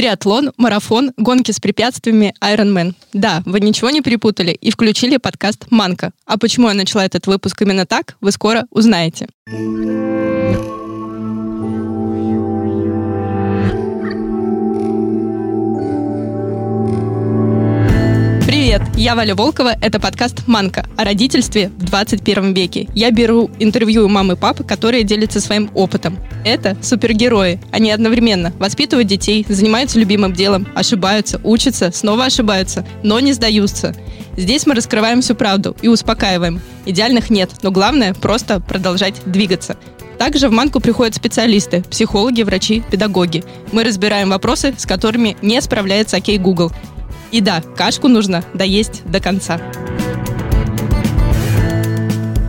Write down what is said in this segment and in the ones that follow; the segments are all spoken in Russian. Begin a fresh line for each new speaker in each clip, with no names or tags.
Триатлон, марафон, гонки с препятствиями, Ironman. Да, вы ничего не перепутали и включили подкаст «Манка». А почему я начала этот выпуск именно так, вы скоро узнаете. Я Валя Волкова, это подкаст «Манка» о родительстве в 21 веке. Я беру интервью у мамы и папы, которые делятся своим опытом. Это супергерои. Они одновременно воспитывают детей, занимаются любимым делом, ошибаются, учатся, снова ошибаются, но не сдаются. Здесь мы раскрываем всю правду и успокаиваем. Идеальных нет, но главное просто продолжать двигаться. Также в Манку приходят специалисты, психологи, врачи, педагоги. Мы разбираем вопросы, с которыми не справляется окей Google. И да, кашку нужно доесть до конца.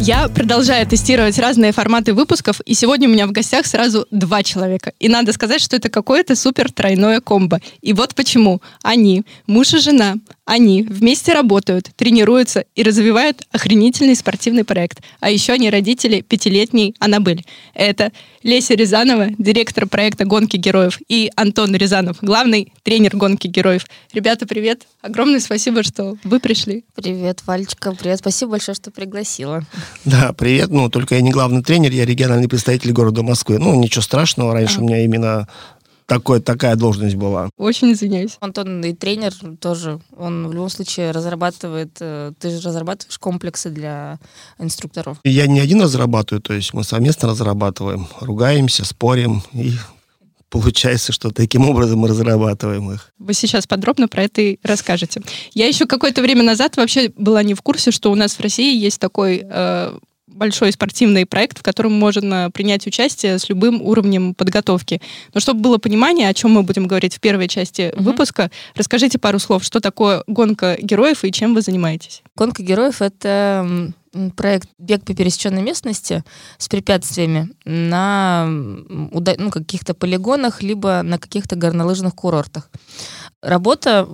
Я продолжаю тестировать разные форматы выпусков, и сегодня у меня в гостях сразу два человека. И надо сказать, что это какое-то супер тройное комбо. И вот почему. Они, муж и жена, они вместе работают, тренируются и развивают охренительный спортивный проект. А еще они родители пятилетней Аннабель. Это Леся Рязанова, директор проекта «Гонки героев», и Антон Рязанов, главный тренер «Гонки героев». Ребята, привет! Огромное спасибо, что вы пришли.
Привет, Вальчика, привет. Спасибо большое, что пригласила.
Да, привет. Ну, только я не главный тренер, я региональный представитель города Москвы. Ну, ничего страшного, раньше а. у меня именно такой, такая должность была.
Очень извиняюсь.
Антон и тренер тоже, он в любом случае разрабатывает, э, ты же разрабатываешь комплексы для инструкторов.
Я не один разрабатываю, то есть мы совместно разрабатываем, ругаемся, спорим и получается, что таким образом мы разрабатываем их.
Вы сейчас подробно про это и расскажете. Я еще какое-то время назад вообще была не в курсе, что у нас в России есть такой э, большой спортивный проект, в котором можно принять участие с любым уровнем подготовки. Но чтобы было понимание, о чем мы будем говорить в первой части mm-hmm. выпуска, расскажите пару слов, что такое гонка героев и чем вы занимаетесь.
Гонка героев — это проект «Бег по пересеченной местности» с препятствиями на ну, каких-то полигонах, либо на каких-то горнолыжных курортах. Работа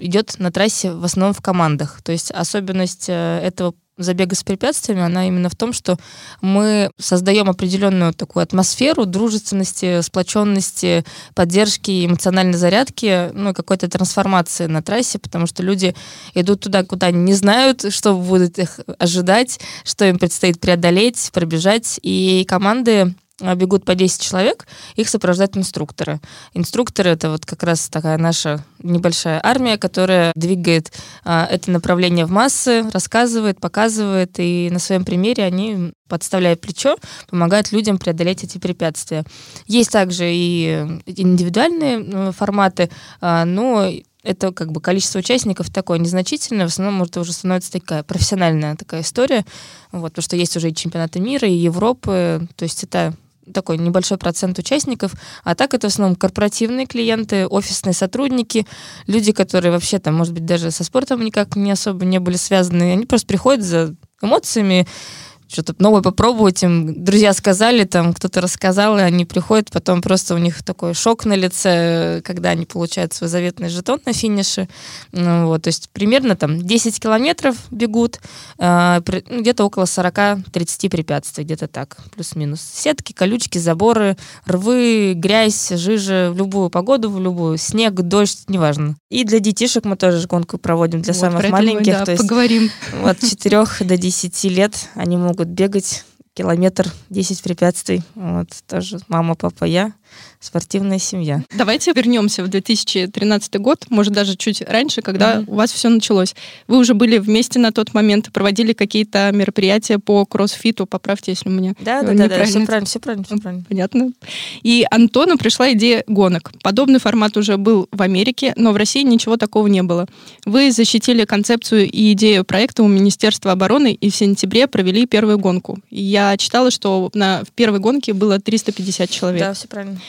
идет на трассе в основном в командах. То есть особенность э, этого забега с препятствиями, она именно в том, что мы создаем определенную такую атмосферу дружественности, сплоченности, поддержки, эмоциональной зарядки, ну, какой-то трансформации на трассе, потому что люди идут туда, куда они не знают, что будет их ожидать, что им предстоит преодолеть, пробежать, и команды бегут по 10 человек, их сопровождают инструкторы. Инструкторы — это вот как раз такая наша небольшая армия, которая двигает а, это направление в массы, рассказывает, показывает, и на своем примере они, подставляя плечо, помогают людям преодолеть эти препятствия. Есть также и индивидуальные э, форматы, а, но это как бы количество участников такое незначительное, в основном это уже становится такая профессиональная такая история, вот, потому что есть уже и чемпионаты мира, и Европы, то есть это такой небольшой процент участников, а так это в основном корпоративные клиенты, офисные сотрудники, люди, которые вообще там, может быть, даже со спортом никак не особо не были связаны, они просто приходят за эмоциями, что-то новое попробовать. Им друзья сказали, там кто-то рассказал, и они приходят, потом просто у них такой шок на лице, когда они получают свой заветный жетон на финише. Ну, вот, то есть примерно там 10 километров бегут, э, где-то около 40-30 препятствий, где-то так, плюс-минус. Сетки, колючки, заборы, рвы, грязь, жижа, в любую погоду, в любую, снег, дождь, неважно. И для детишек мы тоже гонку проводим, для вот самых маленьких. Мы,
да, то есть, поговорим.
От 4 до 10 лет они могут могут бегать километр, 10 препятствий. Вот тоже мама, папа, я спортивная семья.
Давайте вернемся в 2013 год, может даже чуть раньше, когда mm-hmm. у вас все началось. Вы уже были вместе на тот момент, проводили какие-то мероприятия по кроссфиту, поправьте, если мне
да, да, да, да, все правильно, все правильно, все правильно.
Понятно. И Антону пришла идея гонок. Подобный формат уже был в Америке, но в России ничего такого не было. Вы защитили концепцию и идею проекта у Министерства обороны и в сентябре провели первую гонку. Я читала, что на в первой гонке было 350 человек.
Да, все правильно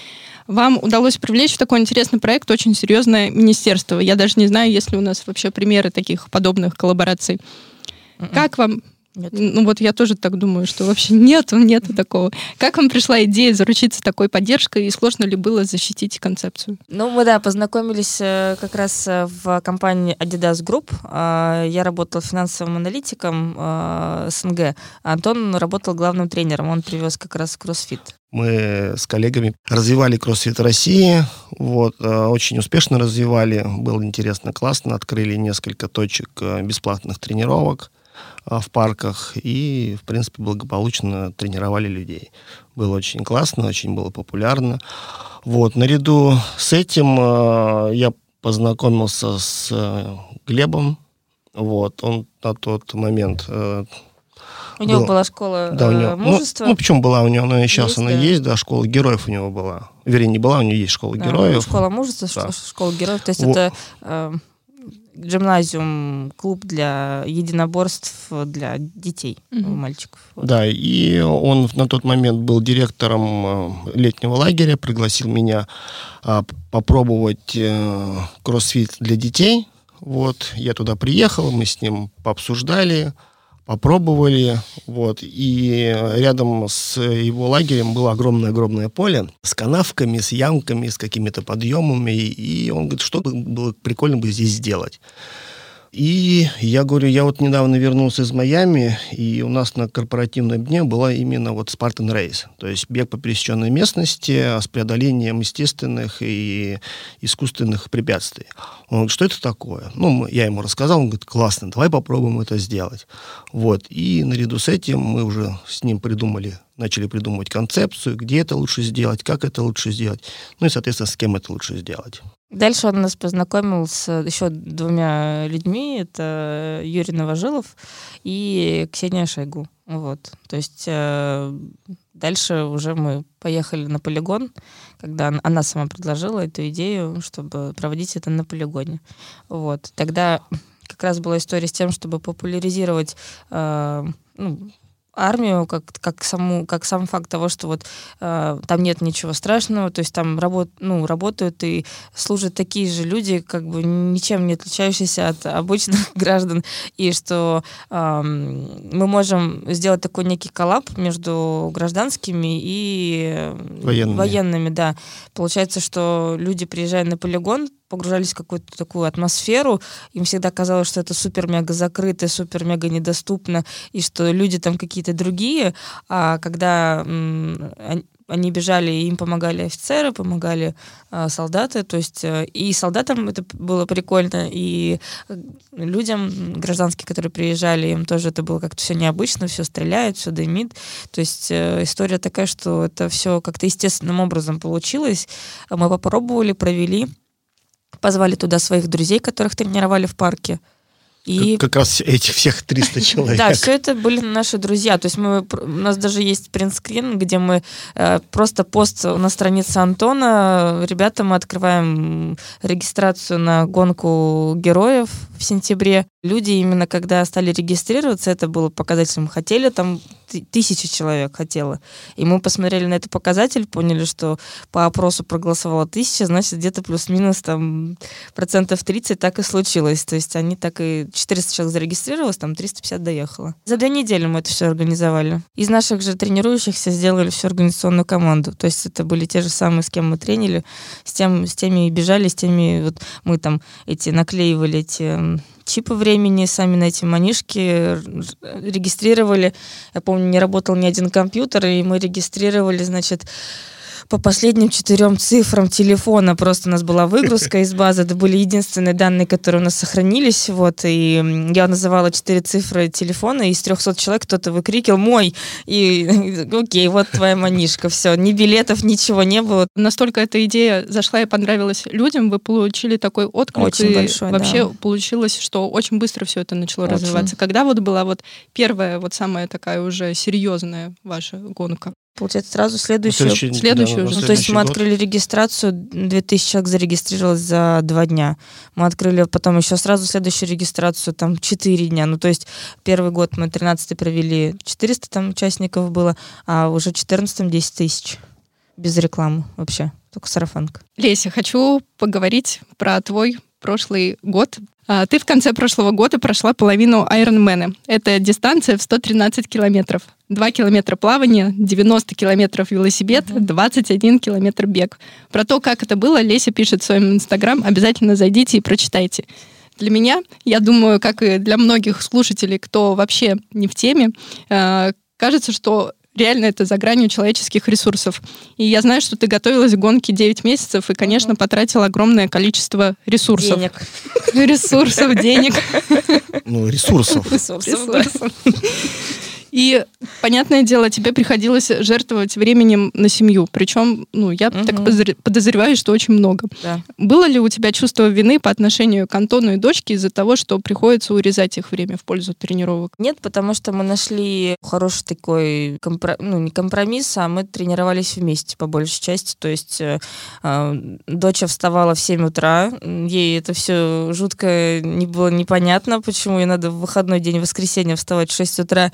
вам удалось привлечь в такой интересный проект очень серьезное министерство. Я даже не знаю, есть ли у нас вообще примеры таких подобных коллабораций. Mm-mm. М-м. Как вам нет. Ну вот я тоже так думаю, что вообще нету, нету такого. Как вам пришла идея заручиться такой поддержкой и сложно ли было защитить концепцию?
Ну мы, да, познакомились э, как раз э, в компании Adidas Group. А, я работал финансовым аналитиком э, СНГ. Антон работал главным тренером. Он привез как раз кроссфит.
Мы с коллегами развивали кроссфит России, вот, э, очень успешно развивали, было интересно, классно, открыли несколько точек э, бесплатных тренировок э, в парках и, в принципе, благополучно тренировали людей. Было очень классно, очень было популярно. Вот, наряду с этим я познакомился с Глебом, вот, он на тот момент
у него была школа да, у него, ну, мужества.
Ну, ну, почему была у него, она и сейчас есть, она да. есть, да, школа героев у него была. Вернее, не была, у него есть школа да, героев.
Школа мужества, да. школа героев. То есть вот. это э, гимназиум, клуб для единоборств для детей, mm-hmm. мальчиков.
Вот. Да, и он на тот момент был директором э, летнего лагеря, пригласил меня а, попробовать э, кроссфит для детей. Вот, я туда приехал, мы с ним пообсуждали, попробовали, вот, и рядом с его лагерем было огромное-огромное поле с канавками, с ямками, с какими-то подъемами, и он говорит, что было прикольно бы здесь сделать. И я говорю, я вот недавно вернулся из Майами, и у нас на корпоративном дне была именно вот Spartan Race, то есть бег по пересеченной местности с преодолением естественных и искусственных препятствий. Он говорит, что это такое? Ну, я ему рассказал, он говорит, классно, давай попробуем это сделать. Вот, и наряду с этим мы уже с ним придумали начали придумывать концепцию, где это лучше сделать, как это лучше сделать, ну и, соответственно, с кем это лучше сделать.
Дальше он нас познакомил с еще двумя людьми. Это Юрий Новожилов и Ксения Шойгу. Вот. То есть э, дальше уже мы поехали на полигон, когда она сама предложила эту идею, чтобы проводить это на полигоне. Вот. Тогда как раз была история с тем, чтобы популяризировать э, ну, армию, как, как, саму, как сам факт того, что вот э, там нет ничего страшного, то есть там работ, ну, работают и служат такие же люди, как бы ничем не отличающиеся от обычных граждан, и что э, мы можем сделать такой некий коллап между гражданскими и
военными.
военными, да. Получается, что люди, приезжая на полигон, погружались в какую-то такую атмосферу, им всегда казалось, что это супер-мега закрыто, супер-мега недоступно, и что люди там какие-то другие, а когда они бежали, им помогали офицеры, помогали э, солдаты, то есть э, и солдатам это было прикольно, и людям гражданским, которые приезжали, им тоже это было как-то все необычно, все стреляет, все дымит, то есть э, история такая, что это все как-то естественным образом получилось, мы попробовали, провели, позвали туда своих друзей, которых тренировали в парке.
И... Как, как раз этих всех 300 человек.
Да, все это были наши друзья. То есть мы, у нас даже есть принтскрин, где мы э, просто пост на странице Антона. Ребята, мы открываем регистрацию на гонку героев в сентябре. Люди именно когда стали регистрироваться, это было показателем. Хотели там тысячи человек хотела. И мы посмотрели на этот показатель, поняли, что по опросу проголосовало тысяча, значит, где-то плюс-минус там процентов 30 так и случилось. То есть они так и... 400 человек зарегистрировалось, там 350 доехало. За две недели мы это все организовали. Из наших же тренирующихся сделали всю организационную команду. То есть это были те же самые, с кем мы тренили, с, тем, с теми и бежали, с теми вот мы там эти наклеивали эти чипы времени, сами на эти манишки регистрировали. Я помню, не работал ни один компьютер, и мы регистрировали, значит, по последним четырем цифрам телефона. Просто у нас была выгрузка из базы. Это были единственные данные, которые у нас сохранились. Вот, и я называла четыре цифры телефона, и из 300 человек кто-то выкрикивал «мой». И окей, вот твоя манишка. Все, ни билетов, ничего не было.
Настолько эта идея зашла и понравилась людям, вы получили такой отклик. Очень и большой, Вообще да. получилось, что очень быстро все это начало очень. развиваться. Когда вот была вот первая, вот самая такая уже серьезная ваша гонка?
Получается, сразу следующую. Следующий, следующую да, уже. Ну, то есть мы год. открыли регистрацию, 2000 человек зарегистрировалось за два дня. Мы открыли потом еще сразу следующую регистрацию, там, 4 дня. Ну, то есть первый год мы 13 провели, 400 там участников было, а уже 14 10 тысяч. Без рекламы вообще, только сарафанка.
Леся, хочу поговорить про твой прошлый год. А, ты в конце прошлого года прошла половину Айронмена. Это дистанция в 113 километров. 2 километра плавания, 90 километров велосипед, 21 километр бег. Про то, как это было, Леся пишет в своем инстаграм. Обязательно зайдите и прочитайте. Для меня, я думаю, как и для многих слушателей, кто вообще не в теме, а, кажется, что реально это за гранью человеческих ресурсов. И я знаю, что ты готовилась к гонке 9 месяцев и, конечно, потратила огромное количество ресурсов.
Денег.
Ресурсов, денег.
Ну, ресурсов.
Ресурсов. И, понятное дело, тебе приходилось жертвовать временем на семью. Причем, ну, я
Мгм.
так подозр- подозреваю, что очень много.
Да.
Было ли у тебя чувство вины по отношению к Антону и дочке из-за того, что приходится урезать их время в пользу тренировок?
Нет, потому что мы нашли хороший такой, компро- ну, не компромисс, а мы тренировались вместе по большей части. То есть э, э, доча вставала в 7 утра, ей это все жутко не было непонятно, почему ей надо в выходной день, в воскресенье вставать в 6 утра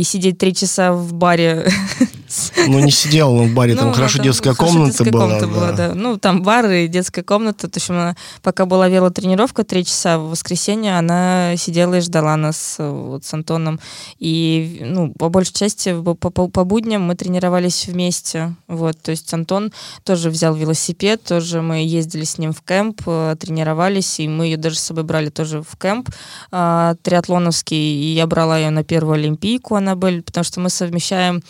и сидеть 3 часа в баре.
Ну, не сидел он в баре, там
Ну,
хорошо
да,
детская
хорошо
комната
детская
была.
комната была,
да.
да. Ну, там бар и детская комната. То есть она, пока была велотренировка 3 часа в воскресенье, она сидела и ждала нас вот с Антоном. И, ну, по большей части по, по- по будням мы тренировались вместе. Вот, то есть Антон тоже взял велосипед, тоже мы ездили с ним в кемп, э, тренировались, и мы ее даже с собой брали тоже в кемп э, триатлоновский, и я брала ее на первую Олимпийку Аннабель, потому что мы совмещаем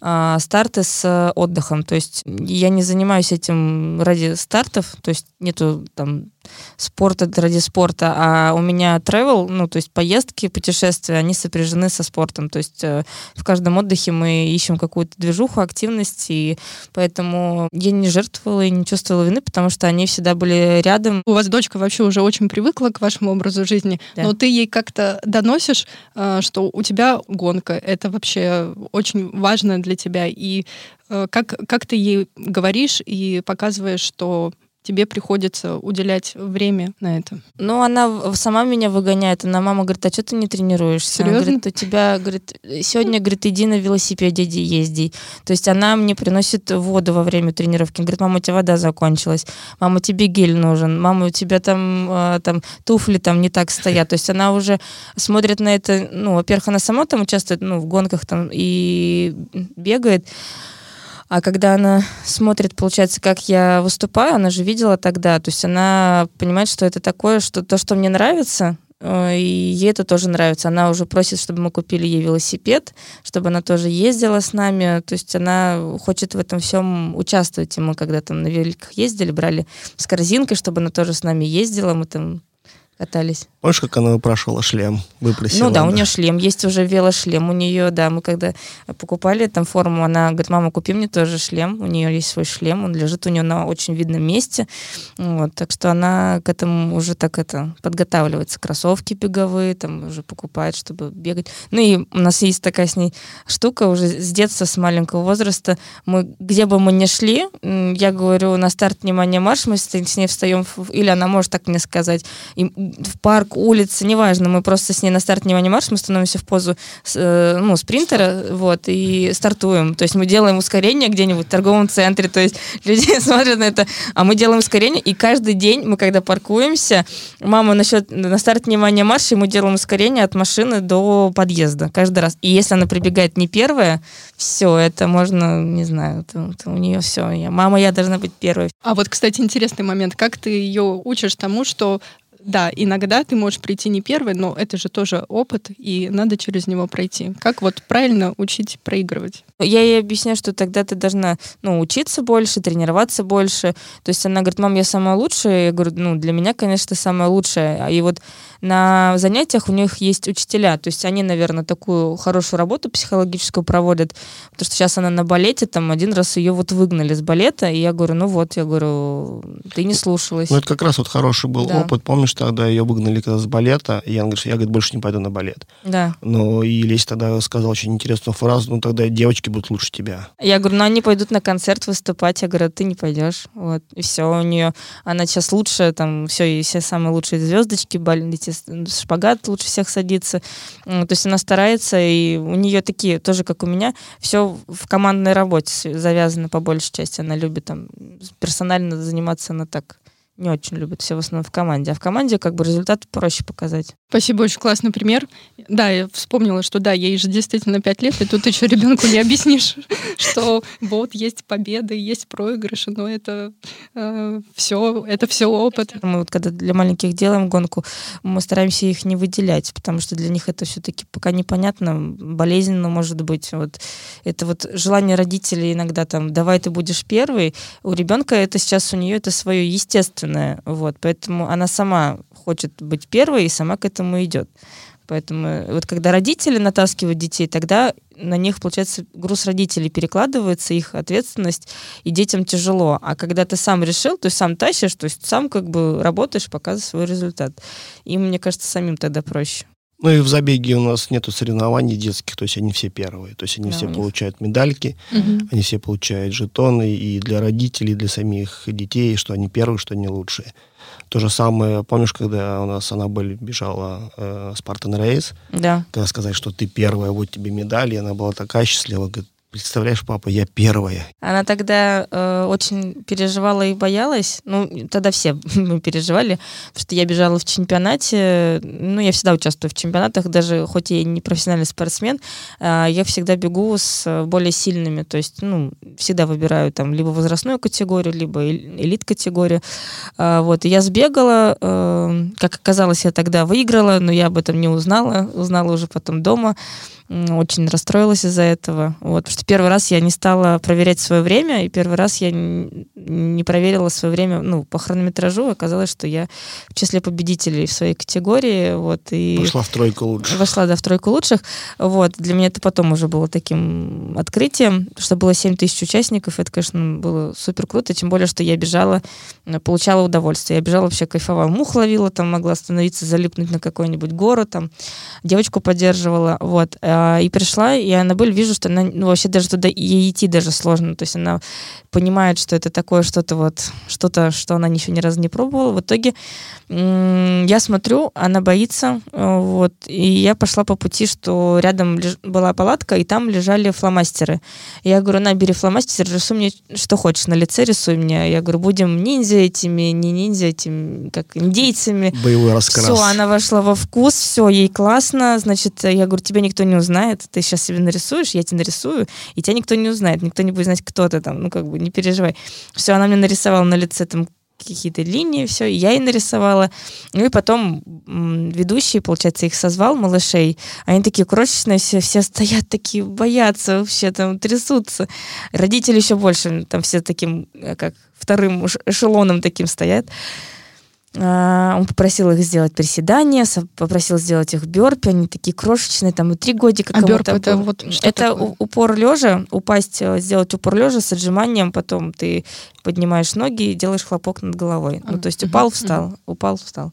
а, старты с э, отдыхом. То есть я не занимаюсь этим ради стартов, то есть нету там спорта ради спорта, а у меня travel, ну, то есть поездки, путешествия, они сопряжены со спортом. То есть э, в каждом отдыхе мы ищем какую-то движуху, активность, и поэтому я не жертвовала и не чувствовала вины, потому что они всегда были рядом.
У вас дочка вообще уже очень привыкла к вашему образу жизни,
Да.
но ты ей как-то доносишь, э, что у тебя гонка, это вообще очень важно для тебя, и э, как, как ты ей говоришь и показываешь, что тебе приходится уделять время на это.
Ну, она сама меня выгоняет. Она, мама говорит, а что ты не тренируешься? Она
Серьезно?
говорит, у тебя, говорит, сегодня, говорит, иди на велосипеде езди. То есть она мне приносит воду во время тренировки. Говорит, мама, у тебя вода закончилась. Мама, тебе гель нужен. Мама, у тебя там, э, там туфли там не так стоят. То есть она уже смотрит на это, ну, во-первых, она сама там участвует, ну, в гонках там и бегает. А когда она смотрит, получается, как я выступаю, она же видела тогда, то есть она понимает, что это такое, что то, что мне нравится, э, и ей это тоже нравится. Она уже просит, чтобы мы купили ей велосипед, чтобы она тоже ездила с нами. То есть она хочет в этом всем участвовать. И мы когда там на великах ездили, брали с корзинкой, чтобы она тоже с нами ездила, мы там катались.
Помнишь, как она выпрашивала шлем? Выпросила.
Ну да, у нее шлем, есть уже велошлем у нее, да, мы когда покупали там форму, она говорит, мама, купи мне тоже шлем, у нее есть свой шлем, он лежит у нее на очень видном месте, вот, так что она к этому уже так это подготавливается, кроссовки беговые там уже покупает, чтобы бегать. Ну и у нас есть такая с ней штука уже с детства, с маленького возраста, мы, где бы мы ни шли, я говорю, на старт, внимание, марш, мы с ней встаем, или она может так мне сказать, и в парк, улица, неважно, мы просто с ней на старт внимание марш, мы становимся в позу э, ну, спринтера, вот, и стартуем. То есть мы делаем ускорение где-нибудь в торговом центре, то есть люди смотрят на это, а мы делаем ускорение, и каждый день мы, когда паркуемся, мама насчет на старт внимания марш, и мы делаем ускорение от машины до подъезда каждый раз. И если она прибегает не первая, все, это можно, не знаю, это, это у нее все. Я, мама, я должна быть первой.
А вот, кстати, интересный момент. Как ты ее учишь тому, что да, иногда ты можешь прийти не первый, но это же тоже опыт, и надо через него пройти. Как вот правильно учить проигрывать?
Я ей объясняю, что тогда ты должна ну, учиться больше, тренироваться больше. То есть она говорит, мам, я самая лучшая. Я говорю, ну, для меня, конечно, самая лучшая. И вот на занятиях у них есть учителя. То есть они, наверное, такую хорошую работу психологическую проводят. Потому что сейчас она на балете, там один раз ее вот выгнали с балета. И я говорю, ну вот, я говорю, ты не слушалась.
Ну, это как раз вот хороший был
Да.
опыт. Помнишь, тогда ее выгнали когда с балета, и я говорю, что я говорит, больше не пойду на балет.
Да.
Но и Лесь тогда сказал очень интересную фразу, ну тогда девочки будут лучше тебя.
Я говорю, ну они пойдут на концерт выступать. Я говорю, «А ты не пойдешь. Вот. И все, у нее, она сейчас лучшая, там, все, и все самые лучшие звездочки, эти шпагат лучше всех садится. То есть она старается, и у нее такие, тоже как у меня, все в командной работе завязано по большей части. Она любит там персонально заниматься, она так не очень любят, все в основном в команде. А в команде как бы результат проще показать.
Спасибо, очень классный пример. Да, я вспомнила, что да, ей же действительно 5 лет, и тут еще ребенку не объяснишь, что вот есть победы, есть проигрыши, но это э, все, это все опыт.
Мы вот когда для маленьких делаем гонку, мы стараемся их не выделять, потому что для них это все-таки пока непонятно, болезненно может быть. Вот это вот желание родителей иногда там, давай ты будешь первый, у ребенка это сейчас у нее это свое естественное, вот, поэтому она сама хочет быть первой и сама к этому идет. Поэтому вот когда родители натаскивают детей, тогда на них, получается, груз родителей перекладывается, их ответственность, и детям тяжело. А когда ты сам решил, то есть сам тащишь, то есть сам как бы работаешь, показываешь свой результат. Им, мне кажется, самим тогда проще.
Ну и в забеге у нас нету соревнований детских, то есть они все первые, то есть они да, все получают медальки, угу. они все получают жетоны и для родителей, и для самих детей, что они первые, что они лучшие. То же самое, помнишь, когда у нас Аннабель бежала э, Спартан Рейс?
Да.
Когда сказать, что ты первая, вот тебе медаль, и она была такая счастлива, говорит, Представляешь, папа, я первая.
Она тогда э, очень переживала и боялась. Ну, тогда все мы переживали, потому что я бежала в чемпионате. Ну, я всегда участвую в чемпионатах, даже хоть я и не профессиональный спортсмен, э, я всегда бегу с более сильными. То есть, ну, всегда выбираю там либо возрастную категорию, либо элит-категорию. Э, вот, и я сбегала. Э, как оказалось, я тогда выиграла, но я об этом не узнала. Узнала уже потом дома очень расстроилась из-за этого. Вот, потому что первый раз я не стала проверять свое время, и первый раз я не проверила свое время ну, по хронометражу. Оказалось, что я в числе победителей в своей категории. Вот, и
Вошла в тройку лучших.
Вошла, да, в тройку лучших. Вот, для меня это потом уже было таким открытием, что было 7 тысяч участников. Это, конечно, было супер круто, тем более, что я бежала, получала удовольствие. Я бежала вообще кайфовала. Мух ловила, там могла остановиться, залипнуть на какой-нибудь гору, там девочку поддерживала. Вот. А, и пришла, и Аннабель вижу, что она, ну, вообще даже туда ей идти даже сложно. То есть она понимает, что это такое что-то вот, что-то, что она еще ни разу не пробовала. В итоге я смотрю, она боится, э, вот, и я пошла по пути, что рядом была палатка, и там лежали фломастеры. Я говорю, на, бери фломастер, рисуй мне, что хочешь, на лице рисуй мне. Я говорю, будем ниндзя этими, не ниндзя этими, как индейцами.
Боевой раскрас.
Все, она вошла во вкус, все, ей классно, значит, я говорю, тебя никто не узнает, ты сейчас себе нарисуешь, я тебе нарисую, и тебя никто не узнает, никто не будет знать, кто ты там, ну, как бы, не переживай. Все, она мне нарисовала на лице там какие-то линии, все, я и нарисовала. Ну и потом ведущий, получается, их созвал, малышей. Они такие крошечные, все, все стоят такие, боятся вообще, там трясутся. Родители еще больше, там все таким, э, как вторым эшелоном таким стоят. А, он попросил их сделать приседания, попросил сделать их бёрпи, они такие крошечные, там и три годика
а бёрп это вот
что Это такое? упор лежа, упасть, э, сделать упор лежа с отжиманием, потом ты поднимаешь ноги и делаешь хлопок над головой. Ну, то есть упал, встал, упал, встал.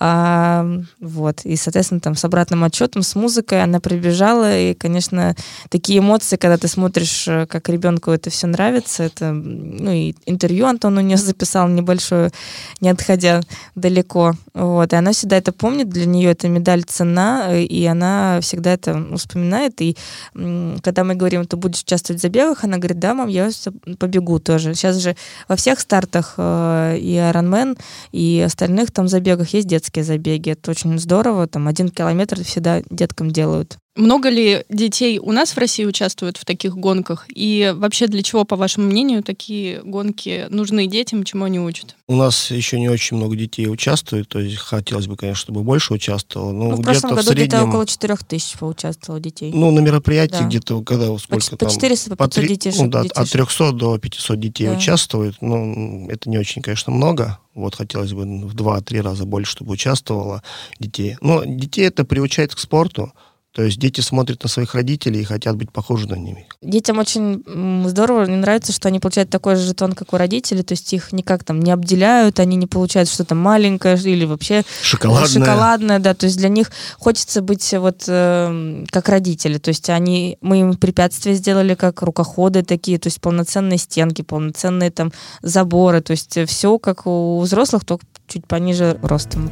А, вот. И, соответственно, там с обратным отчетом, с музыкой она прибежала, и, конечно, такие эмоции, когда ты смотришь, э, как ребенку это все нравится, это, ну, и интервью Антон у нее записал небольшое, не отходя далеко. Вот. И она всегда это помнит, для нее эта медаль цена, и она всегда это вспоминает. И когда мы говорим, ты будешь участвовать в забегах, она говорит, да, мам, я побегу тоже. Сейчас же во всех стартах э, и Ironman, и остальных там забегах есть детские забеги. Это очень здорово. Там один километр всегда деткам делают.
Много ли детей у нас в России участвуют в таких гонках? И вообще для чего, по вашему мнению, такие гонки нужны детям, чему они учат?
У нас еще не очень много детей участвует, то есть хотелось бы, конечно, чтобы больше участвовало. Но
ну, в прошлом году среднем... где-то около 4 тысяч поучаствовало детей.
Ну, на мероприятии да. где-то, когда сколько
по, там... По 400, по 500 детей.
Ну, да, от 300 до 500 детей да. участвует. Ну, это не очень, конечно, много. Вот хотелось бы в 2-3 раза больше, чтобы участвовало детей. Но детей это приучает к спорту. То есть дети смотрят на своих родителей и хотят быть похожи на них.
Детям очень здорово, мне нравится, что они получают такой же жетон, как у родителей, то есть их никак там не обделяют, они не получают что-то маленькое или вообще
шоколадное.
шоколадное, да, то есть для них хочется быть вот э, как родители, то есть они, мы им препятствия сделали как рукоходы такие, то есть полноценные стенки, полноценные там заборы, то есть все как у взрослых, только чуть пониже ростом.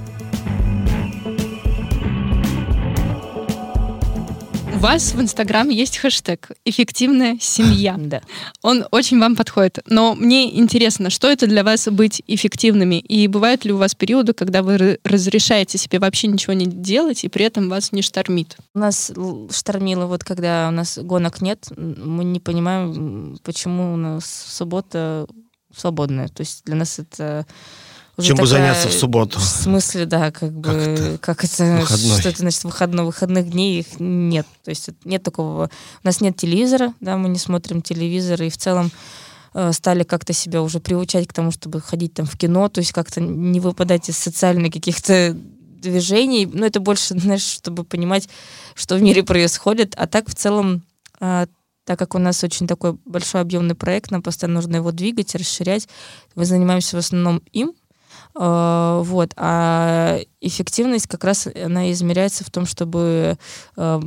У вас в Инстаграм есть хэштег «Эффективная семья».
Да.
Он очень вам подходит. Но мне интересно, что это для вас быть эффективными? И бывают ли у вас периоды, когда вы разрешаете себе вообще ничего не делать, и при этом вас не штормит?
У нас штормило, вот когда у нас гонок нет, мы не понимаем, почему у нас суббота свободная. То есть для нас это
чем бы заняться в субботу? В
смысле, да, как бы, как это, как это что это значит, выходной, выходных дней их нет. То есть нет такого, у нас нет телевизора, да, мы не смотрим телевизор, и в целом э, стали как-то себя уже приучать к тому, чтобы ходить там в кино, то есть как-то не выпадать из социальных каких-то движений, но это больше, знаешь, чтобы понимать, что в мире происходит, а так в целом э, так как у нас очень такой большой объемный проект, нам постоянно нужно его двигать, расширять. Мы занимаемся в основном им, вот. А эффективность как раз она измеряется в том, чтобы э,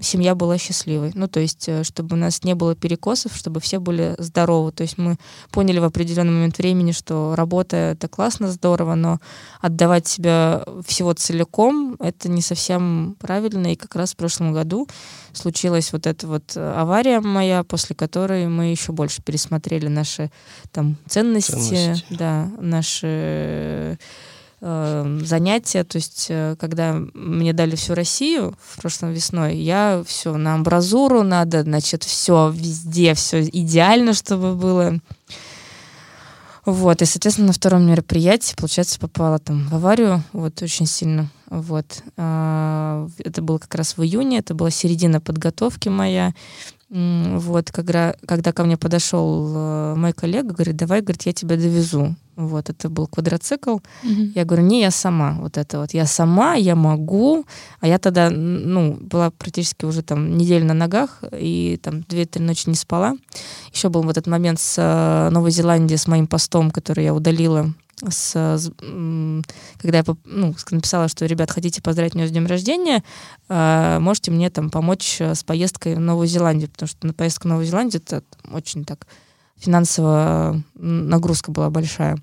семья была счастливой. Ну, то есть, э, чтобы у нас не было перекосов, чтобы все были здоровы. То есть мы поняли в определенный момент времени, что работа это классно, здорово, но отдавать себя всего целиком это не совсем правильно. И как раз в прошлом году случилась вот эта вот авария моя, после которой мы еще больше пересмотрели наши там ценности, ценности. да, наши э, занятия. То есть, э, когда мне дали всю Россию в прошлом весной, я все на амбразуру надо, значит, все везде, все идеально, чтобы было. Вот, и, соответственно, на втором мероприятии, получается, попала там в аварию, вот, очень сильно, вот. А, это было как раз в июне, это была середина подготовки моя, вот, когда, когда ко мне подошел э, мой коллега, говорит, давай, говорит, я тебя довезу. Вот, это был квадроцикл. Mm-hmm. Я говорю, не, я сама. Вот это вот. Я сама, я могу. А я тогда, ну, была практически уже там неделю на ногах, и там две-три ночи не спала. Еще был вот этот момент с э, Новой Зеландией, с моим постом, который я удалила с, с, когда я ну, написала, что, ребят, хотите поздравить меня с днем рождения, э, можете мне там помочь э, с поездкой в Новую Зеландию, потому что на поездку в Новую Зеландию это очень так финансовая нагрузка была большая.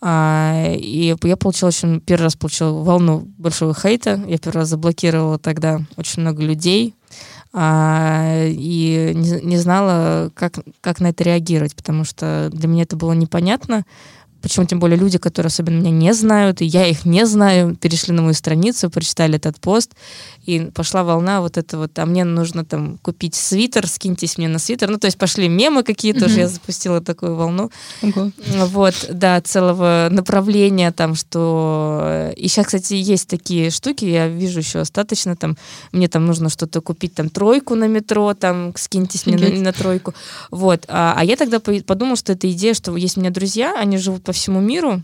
А, и я получила очень, первый раз получила волну большого хейта. Я первый раз заблокировала тогда очень много людей. А, и не, не знала, как, как на это реагировать, потому что для меня это было непонятно. Почему тем более люди, которые особенно меня не знают, и я их не знаю, перешли на мою страницу, прочитали этот пост, и пошла волна вот это вот, а мне нужно там купить свитер, скиньтесь мне на свитер. Ну, то есть пошли мемы какие-то, mm-hmm. я запустила такую волну. Okay. Вот, да, целого направления там, что... И сейчас, кстати, есть такие штуки, я вижу еще остаточно, там, мне там нужно что-то купить, там, тройку на метро, там, скиньтесь мне на, на тройку. Вот, а, а я тогда подумала, что это идея, что есть у меня друзья, они живут по всему миру,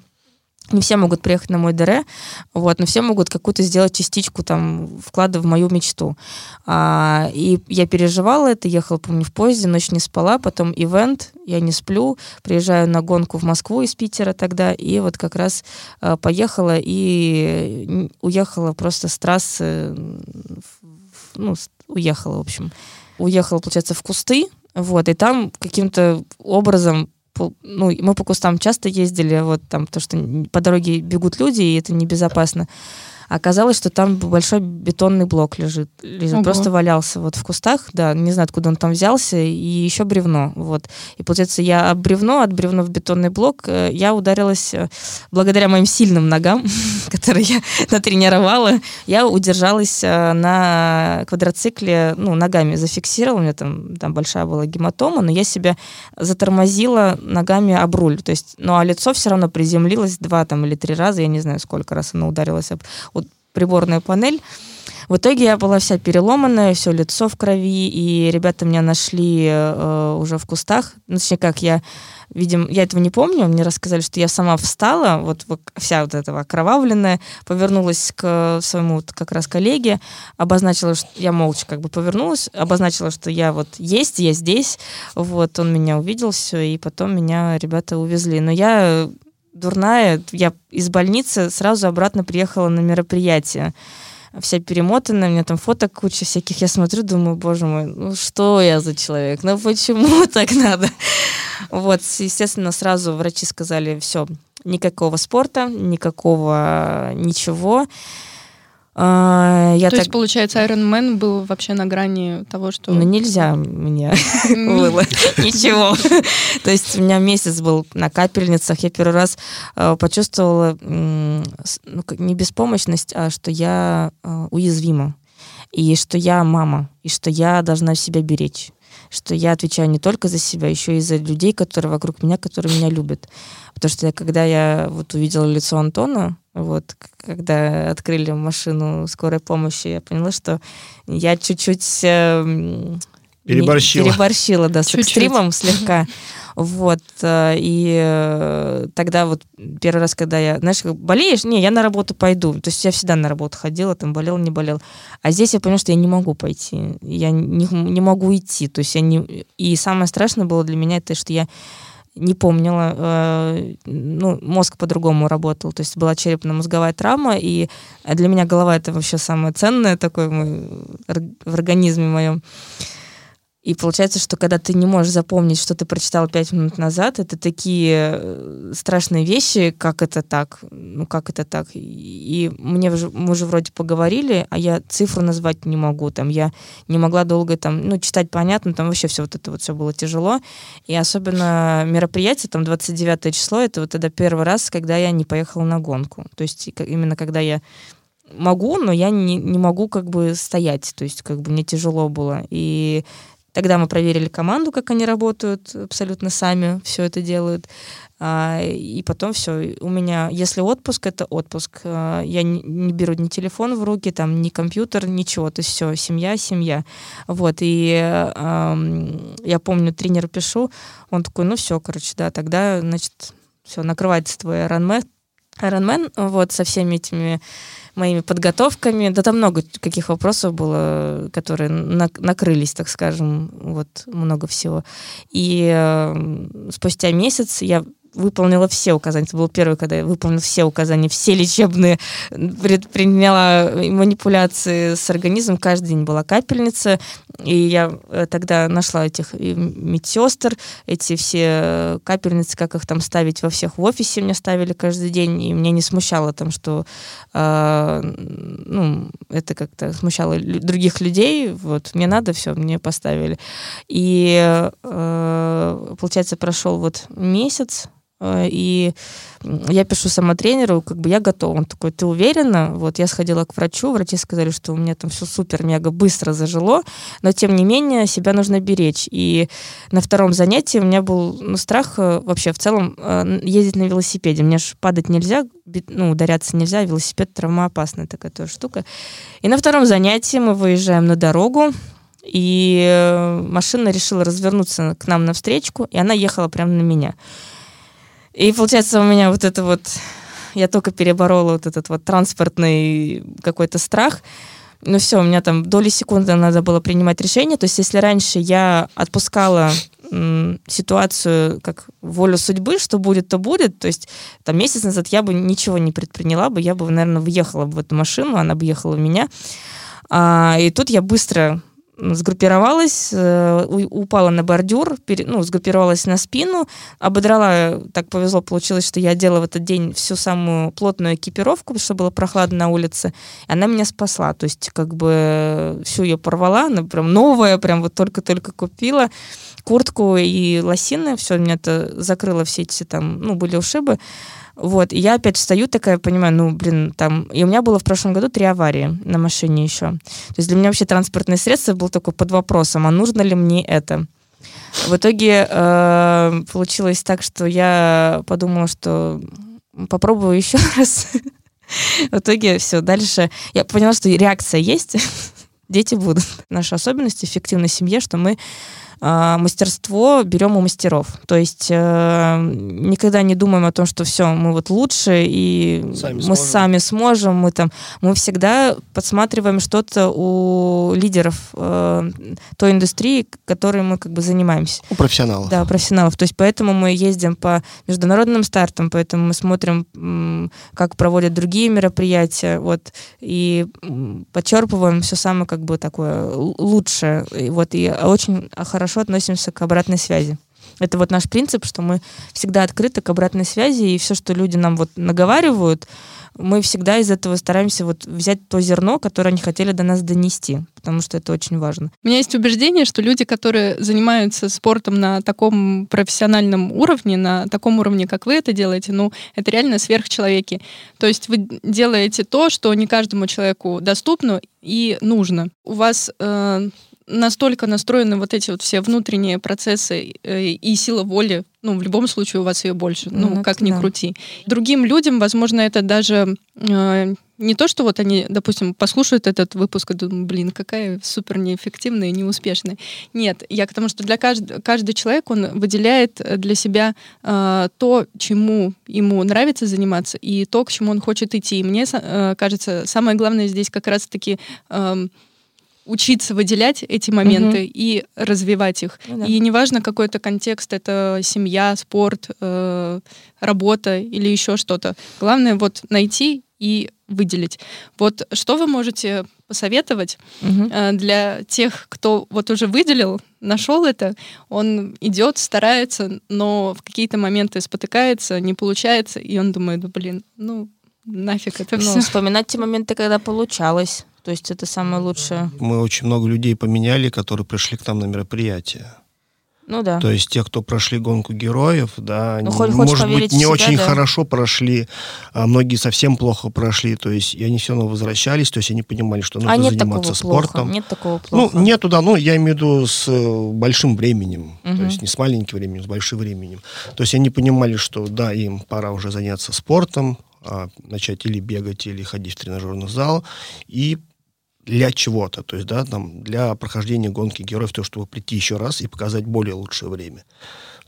не все могут приехать на мой ДР, вот, но все могут какую-то сделать частичку там вклада в мою мечту. А, и я переживала это, ехала, помню, в поезде, ночь не спала, потом ивент, я не сплю, приезжаю на гонку в Москву из Питера тогда, и вот как раз а, поехала и уехала просто с трассы, ну, уехала, в общем. Уехала, получается, в кусты, вот, и там каким-то образом ну, мы по кустам часто ездили, вот там, то, что по дороге бегут люди, и это небезопасно. Оказалось, что там большой бетонный блок лежит, лежит просто валялся вот в кустах, да, не знаю, откуда он там взялся, и еще бревно, вот. И получается, я от бревно, от бревна в бетонный блок, э, я ударилась э, благодаря моим сильным ногам, которые я натренировала, я удержалась э, на квадроцикле, ну, ногами зафиксировала, у меня там, там большая была гематома, но я себя затормозила ногами об руль, то есть, ну, а лицо все равно приземлилось два там или три раза, я не знаю, сколько раз оно ударилось об приборную панель. В итоге я была вся переломанная, все лицо в крови, и ребята меня нашли э, уже в кустах. Ну, точнее, как я, видимо, я этого не помню, мне рассказали, что я сама встала, вот вся вот этого окровавленная, повернулась к своему вот, как раз коллеге, обозначила, что я молча как бы повернулась, обозначила, что я вот есть, я здесь, вот, он меня увидел все, и потом меня ребята увезли. Но я дурная. Я из больницы сразу обратно приехала на мероприятие. Вся перемотанная, у меня там фото куча всяких. Я смотрю, думаю, боже мой, ну что я за человек? Ну почему так надо? Вот, естественно, сразу врачи сказали, все, никакого спорта, никакого ничего. А, я
То
так...
есть, получается, Iron Man был вообще на грани того, что...
Ну, нельзя мне было ничего. То есть у меня месяц был на капельницах. Я первый раз э, почувствовала ну, не беспомощность, а что я э, уязвима. И что я мама. И что я должна себя беречь что я отвечаю не только за себя, еще и за людей, которые вокруг меня, которые меня любят. Потому что когда я вот увидела лицо Антона, вот, когда открыли машину скорой помощи, я поняла, что я чуть-чуть э,
переборщила.
переборщила, да, с чуть-чуть. экстримом слегка. Вот, э, и э, тогда вот первый раз, когда я, знаешь, болеешь, не, я на работу пойду. То есть я всегда на работу ходила, там болел, не болел. А здесь я поняла, что я не могу пойти, я не, не могу идти. То есть я не... И самое страшное было для меня это, что я не помнила, э, ну, мозг по-другому работал, то есть была черепно-мозговая травма, и для меня голова это вообще самое ценное такое в организме моем. И получается, что когда ты не можешь запомнить, что ты прочитал пять минут назад, это такие э, страшные вещи, как это так, ну как это так. И мне уже, мы уже вроде поговорили, а я цифру назвать не могу, там я не могла долго там, ну читать понятно, там вообще все вот это вот все было тяжело. И особенно мероприятие, там 29 число, это вот тогда первый раз, когда я не поехала на гонку. То есть именно когда я могу, но я не, не могу как бы стоять, то есть как бы мне тяжело было. И Тогда мы проверили команду, как они работают, абсолютно сами все это делают. А, и потом все. У меня, если отпуск, это отпуск. А, я не, не беру ни телефон в руки, там, ни компьютер, ничего. То есть все, семья, семья. Вот. И а, я помню, тренеру пишу, он такой, ну все, короче, да, тогда, значит, все, накрывается твой Ironman, Ironman, вот, со всеми этими моими подготовками. Да там много каких вопросов было, которые на, накрылись, так скажем, вот много всего. И э, спустя месяц я выполнила все указания. Это был первый, когда я выполнила все указания, все лечебные, предприняла манипуляции с организмом. Каждый день была капельница. И я э, тогда нашла этих медсестр, эти все капельницы, как их там ставить во всех в офисе мне ставили каждый день. И меня не смущало там, что э, ну, это как-то смущало других людей. Вот, мне надо, все, мне поставили. И э, получается, прошел вот месяц, и я пишу сама тренеру, как бы я готова. Он такой, ты уверена? Вот я сходила к врачу, врачи сказали, что у меня там все супер, мега быстро зажило, но тем не менее себя нужно беречь. И на втором занятии у меня был ну, страх э, вообще в целом э, ездить на велосипеде. Мне же падать нельзя, ну, ударяться нельзя, велосипед травмоопасная такая тоже штука. И на втором занятии мы выезжаем на дорогу, и машина решила развернуться к нам навстречу, и она ехала прямо на меня. И получается у меня вот это вот, я только переборола вот этот вот транспортный какой-то страх. Ну все, у меня там доли секунды надо было принимать решение. То есть если раньше я отпускала ситуацию как волю судьбы, что будет, то будет. То есть там месяц назад я бы ничего не предприняла бы, я бы, наверное, въехала бы в эту машину, она бы ехала в меня. А, и тут я быстро сгруппировалась, э, упала на бордюр, ну, сгруппировалась на спину, ободрала, так повезло, получилось, что я одела в этот день всю самую плотную экипировку, потому что было прохладно на улице, и она меня спасла, то есть как бы всю ее порвала, она прям новая, прям вот только-только купила, куртку и лосины, все, меня это закрыло все эти там, ну, были ушибы, вот, и я опять встаю такая, понимаю, ну, блин, там... И у меня было в прошлом году три аварии на машине еще. То есть для меня вообще транспортное средство был такой под вопросом, а нужно ли мне это? В итоге э, получилось так, что я подумала, что попробую еще раз. В итоге все, дальше я поняла, что реакция есть, дети будут. Наша особенность эффективной семье, что мы а, мастерство берем у мастеров. То есть э, никогда не думаем о том, что все, мы вот лучше, и сами мы сможем. сами сможем. Мы, там, мы всегда подсматриваем что-то у лидеров э, той индустрии, которой мы как бы занимаемся.
У профессионалов.
Да, профессионалов. То есть поэтому мы ездим по международным стартам, поэтому мы смотрим, как проводят другие мероприятия, вот, и подчерпываем все самое как бы такое лучшее. И, вот, и очень хорошо хорошо относимся к обратной связи. Это вот наш принцип, что мы всегда открыты к обратной связи, и все, что люди нам вот наговаривают, мы всегда из этого стараемся вот взять то зерно, которое они хотели до нас донести, потому что это очень важно.
У меня есть убеждение, что люди, которые занимаются спортом на таком профессиональном уровне, на таком уровне, как вы это делаете, ну, это реально сверхчеловеки. То есть вы делаете то, что не каждому человеку доступно и нужно. У вас э, настолько настроены вот эти вот все внутренние процессы э, и сила воли, ну, в любом случае у вас ее больше, ну, ну как ни да. крути. Другим людям, возможно, это даже э, не то, что вот они, допустим, послушают этот выпуск и думают, блин, какая супер неэффективная и неуспешная. Нет, я к тому, что для каждого, каждый человек, он выделяет для себя э, то, чему ему нравится заниматься, и то, к чему он хочет идти. И мне э, кажется, самое главное здесь как раз-таки э, учиться выделять эти моменты угу. и развивать их. Ну, да. И неважно, какой это контекст, это семья, спорт, э, работа или еще что-то. Главное вот найти и выделить. Вот что вы можете посоветовать угу. э, для тех, кто вот уже выделил, нашел это, он идет, старается, но в какие-то моменты спотыкается, не получается, и он думает, блин, ну нафиг это
ну,
все.
Вспоминать те моменты, когда получалось. То есть это самое лучшее.
Мы очень много людей поменяли, которые пришли к нам на мероприятие.
Ну да.
То есть те, кто прошли гонку героев, да, ну, хоть, может быть, не себя, очень да? хорошо прошли, а многие совсем плохо прошли, то есть и они все равно возвращались, то есть они понимали, что нужно а нет заниматься такого спортом.
Плохо, нет такого
плохо. Ну, нету, да, ну, я имею в виду с э, большим временем, угу. то есть не с маленьким временем, с большим временем. То есть они понимали, что да, им пора уже заняться спортом, а, начать или бегать, или ходить в тренажерный зал, и для чего-то, то есть, да, там, для прохождения гонки героев, то, чтобы прийти еще раз и показать более лучшее время.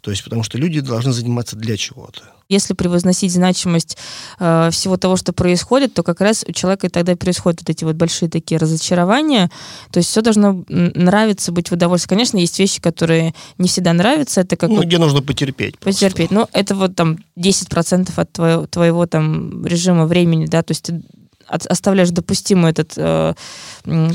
То есть, потому что люди должны заниматься для чего-то.
Если превозносить значимость э, всего того, что происходит, то как раз у человека тогда происходят вот эти вот большие такие разочарования. То есть все должно нравиться, быть в удовольствии. Конечно, есть вещи, которые не всегда нравятся. Это как
ну,
вот,
где нужно потерпеть.
Потерпеть. Просто. Ну, это вот там 10% от твоего, твоего там режима времени, да, то есть ты оставляешь допустимый этот э,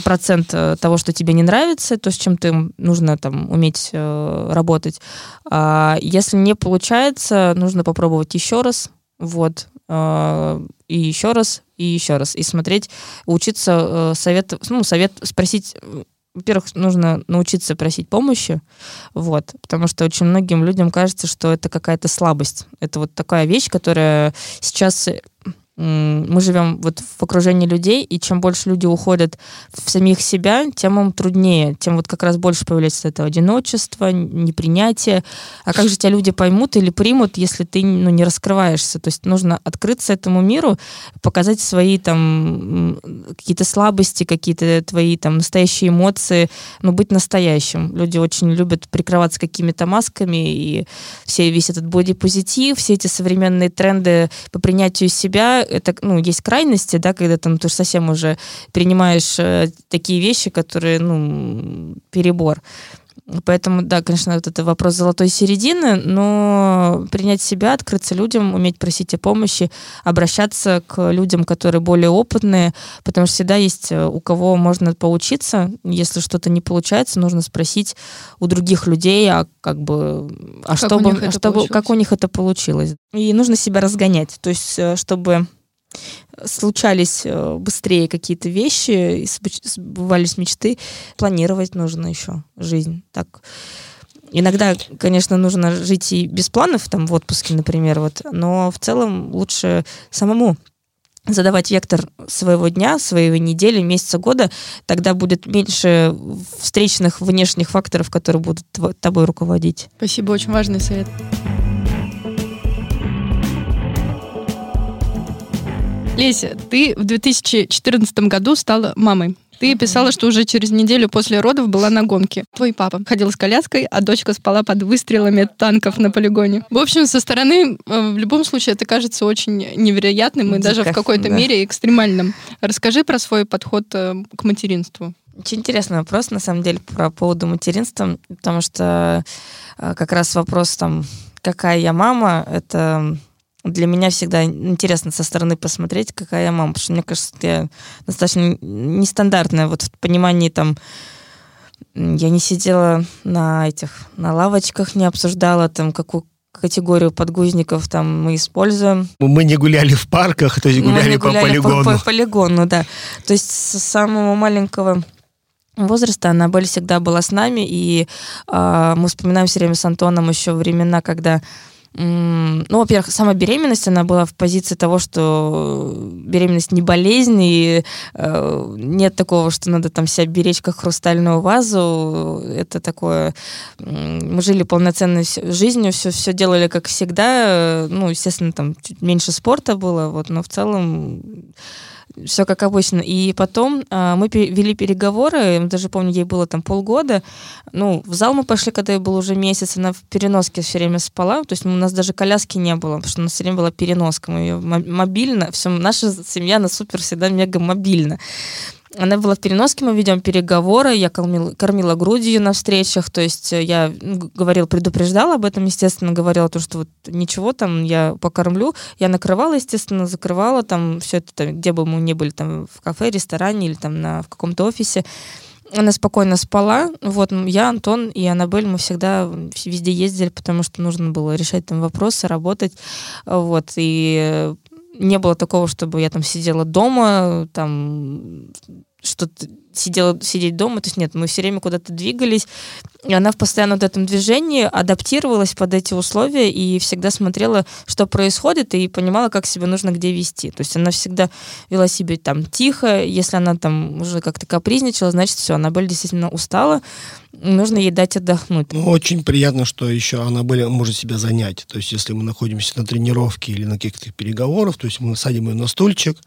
процент э, того, что тебе не нравится, то, с чем ты нужно там уметь э, работать. А если не получается, нужно попробовать еще раз, вот, э, и еще раз, и еще раз, и смотреть, учиться э, совет, ну, совет спросить во-первых, нужно научиться просить помощи, вот, потому что очень многим людям кажется, что это какая-то слабость. Это вот такая вещь, которая сейчас мы живем вот в окружении людей, и чем больше люди уходят в самих себя, тем им труднее, тем вот как раз больше появляется это одиночество, непринятие. А как же тебя люди поймут или примут, если ты ну, не раскрываешься? То есть нужно открыться этому миру, показать свои там какие-то слабости, какие-то твои там настоящие эмоции, ну, быть настоящим. Люди очень любят прикрываться какими-то масками, и все, весь этот бодипозитив, все эти современные тренды по принятию себя, это, ну, есть крайности, да, когда там ты совсем уже принимаешь э, такие вещи, которые, ну, перебор. Поэтому, да, конечно, вот это вопрос золотой середины, но принять себя, открыться людям, уметь просить о помощи, обращаться к людям, которые более опытные, потому что всегда есть э, у кого можно поучиться. Если что-то не получается, нужно спросить у других людей, а как бы, а как чтобы, а чтобы, как у них это получилось. И нужно себя разгонять, то есть э, чтобы случались э, быстрее какие-то вещи, сбывались мечты, планировать нужно еще жизнь. Так, Иногда, конечно, нужно жить и без планов, там, в отпуске, например, вот, но в целом лучше самому задавать вектор своего дня, своей недели, месяца, года, тогда будет меньше встречных внешних факторов, которые будут тобой руководить.
Спасибо, очень важный совет. Леся, ты в 2014 году стала мамой. Ты писала, что уже через неделю после родов была на гонке. Твой папа ходил с коляской, а дочка спала под выстрелами танков на полигоне. В общем, со стороны, э, в любом случае, это кажется очень невероятным и даже в какой-то да. мере экстремальным. Расскажи про свой подход э, к материнству.
Очень интересный вопрос, на самом деле, про поводу материнства, потому что э, как раз вопрос там, какая я мама, это для меня всегда интересно со стороны посмотреть, какая я мама, потому что мне кажется, я достаточно нестандартная вот в понимании там Я не сидела на этих, на лавочках, не обсуждала там, какую категорию подгузников там мы используем.
Мы не гуляли в парках, то есть гуляли,
мы
по
гуляли
полигону.
По, по полигону, да. То есть с самого маленького возраста Аннабель всегда была с нами, и э, мы вспоминаем все время с Антоном еще времена, когда ну, во-первых, сама беременность, она была в позиции того, что беременность не болезнь, и э, нет такого, что надо там себя беречь как хрустальную вазу. Это такое... Мы жили полноценной жизнью, все, все делали как всегда. Ну, естественно, там чуть меньше спорта было, вот, но в целом все как обычно. И потом э, мы вели переговоры, даже помню, ей было там полгода. Ну, в зал мы пошли, когда ей был уже месяц, она в переноске все время спала, то есть у нас даже коляски не было, потому что у нас все время была переноска, мы ее мобильно, все, наша семья, на супер всегда мега мобильна. Она была в переноске, мы ведем переговоры, я кормила, кормила грудью на встречах, то есть э, я ну, говорил, предупреждала об этом, естественно, говорила то, что вот ничего там, я покормлю, я накрывала, естественно, закрывала там все это, там, где бы мы ни были, там в кафе, ресторане или там на, в каком-то офисе, она спокойно спала. Вот я, Антон и Аннабель, мы всегда везде ездили, потому что нужно было решать там вопросы, работать. Вот. И не было такого, чтобы я там сидела дома, там что-то сидела, сидеть дома, то есть нет, мы все время куда-то двигались, и она в постоянном вот этом движении адаптировалась под эти условия и всегда смотрела, что происходит, и понимала, как себя нужно где вести. То есть она всегда вела себя там тихо, если она там уже как-то капризничала, значит, все, она была действительно устала, нужно ей дать отдохнуть.
Ну, очень приятно, что еще она были, может себя занять. То есть, если мы находимся на тренировке или на каких-то переговорах, то есть мы садим ее на стульчик,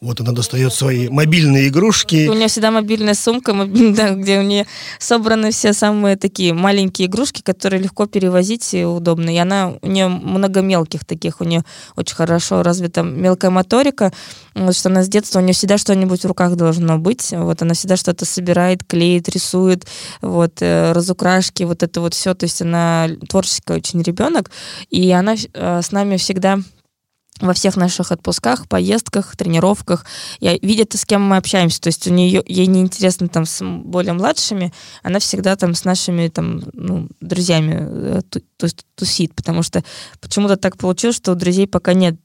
вот она достает свои мобильные игрушки.
У нее всегда мобильная сумка, да, где у нее собраны все самые такие маленькие игрушки, которые легко перевозить и удобно. И она, у нее много мелких таких, у нее очень хорошо развита мелкая моторика, вот, что она с детства, у нее всегда что-нибудь в руках должно быть, вот она всегда что-то собирает, клеит, рисует, вот, э, разукрашки, вот это вот все, то есть она творческий очень ребенок, и она э, с нами всегда во всех наших отпусках, поездках, тренировках. Я видит, с кем мы общаемся. То есть у нее ей не интересно там с более младшими, она всегда там с нашими там ну, друзьями э, ту, ту, тусит, потому что почему-то так получилось, что у друзей пока нет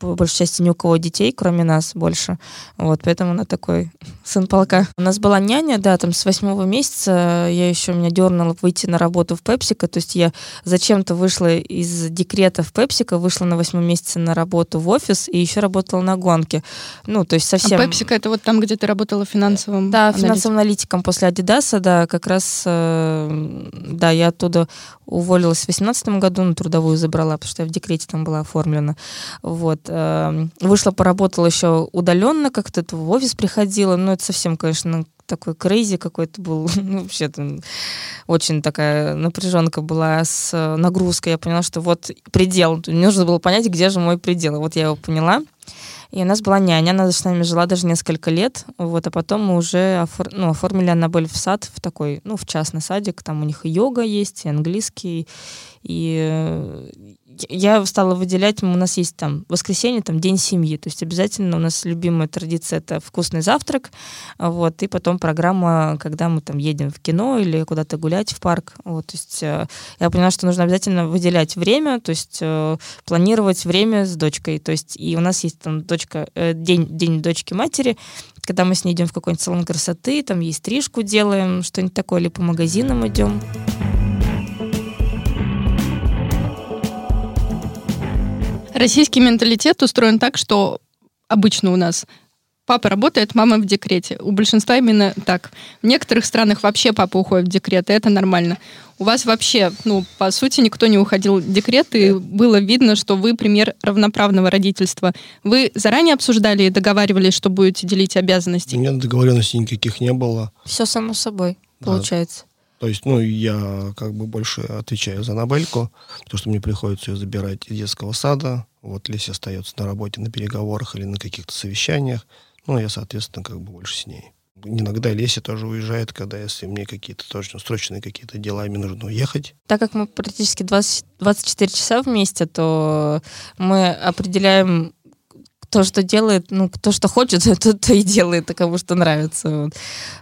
по большей части ни у кого детей, кроме нас больше. Вот, поэтому она такой сын полка. У нас была няня, да, там с восьмого месяца я еще меня дернула выйти на работу в Пепсика, то есть я зачем-то вышла из декрета в Пепсика, вышла на восьмом месяце на работу работу в офис и еще работала на гонке. Ну, то есть совсем...
А Пепсика это вот там, где ты работала финансовым
Да, аналитиком. финансовым аналитиком после Адидаса, да, как раз, э, да, я оттуда уволилась в 2018 году, на трудовую забрала, потому что я в декрете там была оформлена. Вот. Э, вышла, поработала еще удаленно, как-то в офис приходила, но это совсем, конечно, такой крейзи какой-то был. ну, вообще там очень такая напряженка была с э, нагрузкой. Я поняла, что вот предел. Мне нужно было понять, где же мой предел. Вот я его поняла. И у нас была няня, она с нами жила даже несколько лет, вот, а потом мы уже офор... ну, оформили Аннабель в сад, в такой, ну, в частный садик, там у них и йога есть, и английский, и э, я стала выделять, у нас есть там воскресенье, там день семьи, то есть обязательно у нас любимая традиция это вкусный завтрак, вот, и потом программа, когда мы там едем в кино или куда-то гулять в парк, вот, то есть э, я поняла, что нужно обязательно выделять время, то есть э, планировать время с дочкой, то есть и у нас есть там дочка, э, день, день дочки матери, когда мы с ней идем в какой-нибудь салон красоты, там ей стрижку делаем, что-нибудь такое, или по магазинам идем.
Российский менталитет устроен так, что обычно у нас папа работает, мама в декрете. У большинства именно так. В некоторых странах вообще папа уходит в декрет, и это нормально. У вас вообще, ну, по сути, никто не уходил в декрет, и было видно, что вы пример равноправного родительства. Вы заранее обсуждали и договаривались, что будете делить обязанности?
Нет договоренностей никаких не было.
Все само собой, получается.
То есть, ну, я как бы больше отвечаю за Набельку, потому что мне приходится ее забирать из детского сада. Вот Леся остается на работе, на переговорах или на каких-то совещаниях. Ну, я, соответственно, как бы больше с ней. Иногда Леся тоже уезжает, когда если мне какие-то точно срочные какие-то дела, мне нужно уехать.
Так как мы практически 20, 24 часа вместе, то мы определяем кто что делает, ну, кто что хочет, то, то и делает, а кому что нравится. Вот.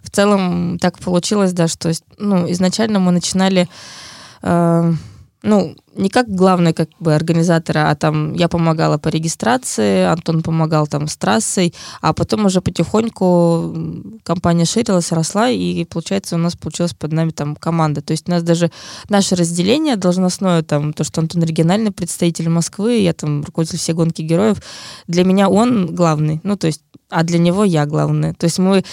В целом так получилось, да, что ну, изначально мы начинали э, ну, не как главный как бы организатора, а там я помогала по регистрации, Антон помогал там с трассой, а потом уже потихоньку компания ширилась, росла, и получается у нас получилась под нами там команда. То есть у нас даже наше разделение должностное, там, то, что Антон региональный представитель Москвы, я там руководитель всей гонки героев, для меня он главный. Ну, то есть а для него я главная. То есть мы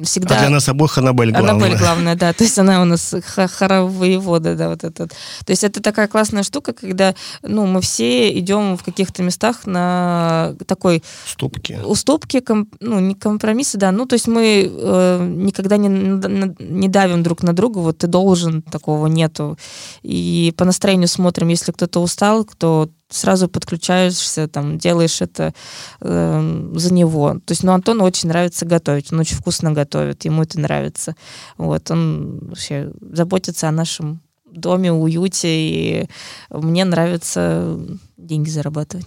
всегда...
А для нас обоих Аннабель главная.
Аннабель главная, да. То есть она у нас хоровоевода, да, вот этот. То есть это такая классная штука, когда, ну, мы все идем в каких-то местах на такой...
Уступки.
Уступки, комп, ну, не компромиссы, да. Ну, то есть мы э, никогда не, не давим друг на друга, вот ты должен, такого нету. И по настроению смотрим, если кто-то устал, кто сразу подключаешься, там, делаешь это э, за него. То есть, ну, Антону очень нравится готовить, он очень вкусно готовит, ему это нравится. Вот, он вообще заботится о нашем доме, уюте, и мне нравится деньги зарабатывать.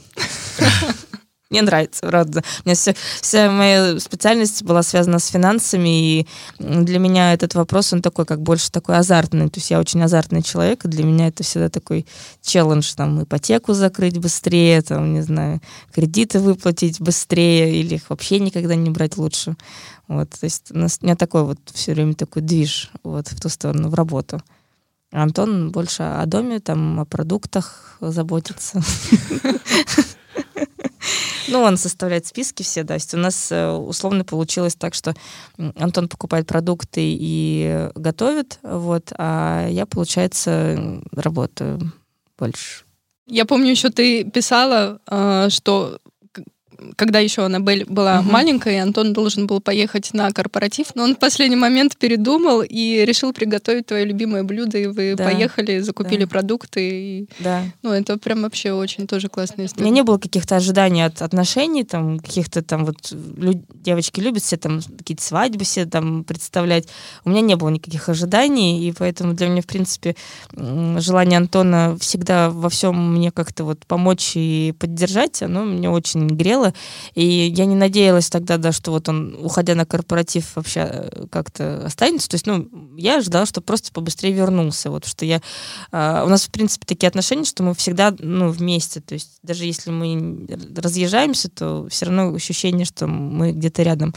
Мне нравится, правда. У меня все, вся моя специальность была связана с финансами, и для меня этот вопрос, он такой, как больше такой азартный. То есть я очень азартный человек, и для меня это всегда такой челлендж, там, ипотеку закрыть быстрее, там, не знаю, кредиты выплатить быстрее, или их вообще никогда не брать лучше. Вот, то есть у, нас, у меня такой вот все время такой движ вот в ту сторону, в работу. Антон больше о доме, там, о продуктах заботится. Ну, он составляет списки все, да. То есть у нас э, условно получилось так, что Антон покупает продукты и готовит, вот, а я, получается, работаю больше.
Я помню, еще ты писала, э, что когда еще Аннабель была угу. маленькая, и Антон должен был поехать на корпоратив, но он в последний момент передумал и решил приготовить твое любимое блюдо, и вы да. поехали, закупили да. продукты. И,
да.
Ну, это прям вообще очень тоже классная история.
У меня не было каких-то ожиданий от отношений, там, каких-то там вот люд... девочки любят все там какие-то свадьбы все там представлять. У меня не было никаких ожиданий, и поэтому для меня, в принципе, желание Антона всегда во всем мне как-то вот помочь и поддержать, оно мне очень грело было. И я не надеялась тогда, да, что вот он, уходя на корпоратив, вообще э, как-то останется. То есть, ну, я ожидала, что просто побыстрее вернулся. Вот что я... Э, у нас, в принципе, такие отношения, что мы всегда, ну, вместе. То есть, даже если мы разъезжаемся, то все равно ощущение, что мы где-то рядом.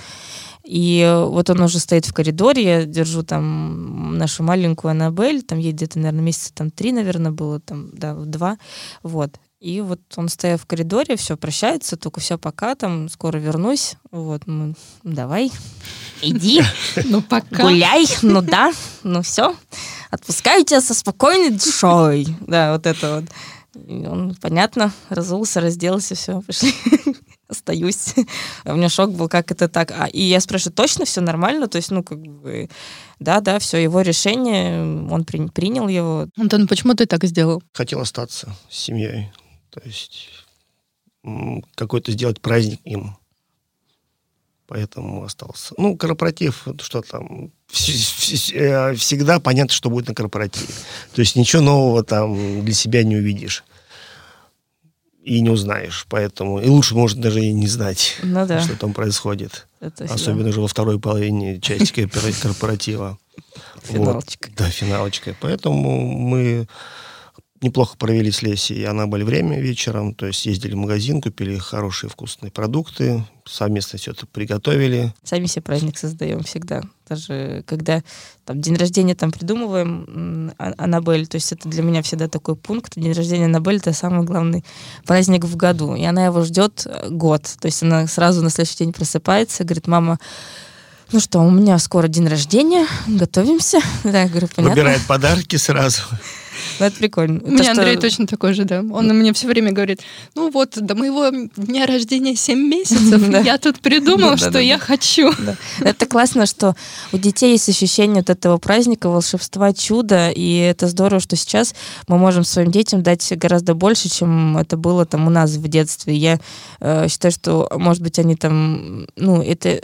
И вот он уже стоит в коридоре, я держу там нашу маленькую Аннабель, там ей где-то, наверное, месяца там три, наверное, было, там, да, два, вот. И вот он стоя в коридоре, все, прощается, только все, пока, там, скоро вернусь. Вот, ну, давай, иди,
ну, пока.
гуляй, ну да, ну все, отпускаю тебя со спокойной душой. Да, вот это вот. И он, понятно, разулся, разделся, все, пошли. Остаюсь. У меня шок был, как это так. А, и я спрашиваю, точно все нормально? То есть, ну, как бы, да, да, все, его решение, он при, принял его.
Антон, почему ты так сделал?
Хотел остаться с семьей. То есть какой-то сделать праздник им. Поэтому остался. Ну, корпоратив, что там, э, всегда понятно, что будет на корпоративе. То есть ничего нового там для себя не увидишь. И не узнаешь. Поэтому и лучше, может, даже и не знать,
ну, да.
что там происходит.
Это
Особенно уже во второй половине части корпоратива.
Финалочка.
Вот. Да, финалочка. Поэтому мы неплохо провели с Лесей и Аннабель время вечером, то есть ездили в магазин, купили хорошие вкусные продукты, совместно все это приготовили.
Сами себе праздник создаем всегда. Даже когда там день рождения там придумываем а, Аннабель, то есть это для меня всегда такой пункт. День рождения Аннабель — это самый главный праздник в году, и она его ждет э, год. То есть она сразу на следующий день просыпается, говорит, мама, ну что, у меня скоро день рождения, готовимся. Да, я говорю, понятно.
Выбирает подарки сразу.
Ну, это прикольно.
У меня Андрей точно такой же, да. Он мне все время говорит, ну вот, до моего дня рождения 7 месяцев, я тут придумал, что я хочу.
Это классно, что у детей есть ощущение от этого праздника, волшебства, чуда, и это здорово, что сейчас мы можем своим детям дать гораздо больше, чем это было там у нас в детстве. Я э, считаю, что, может быть, они там, ну, это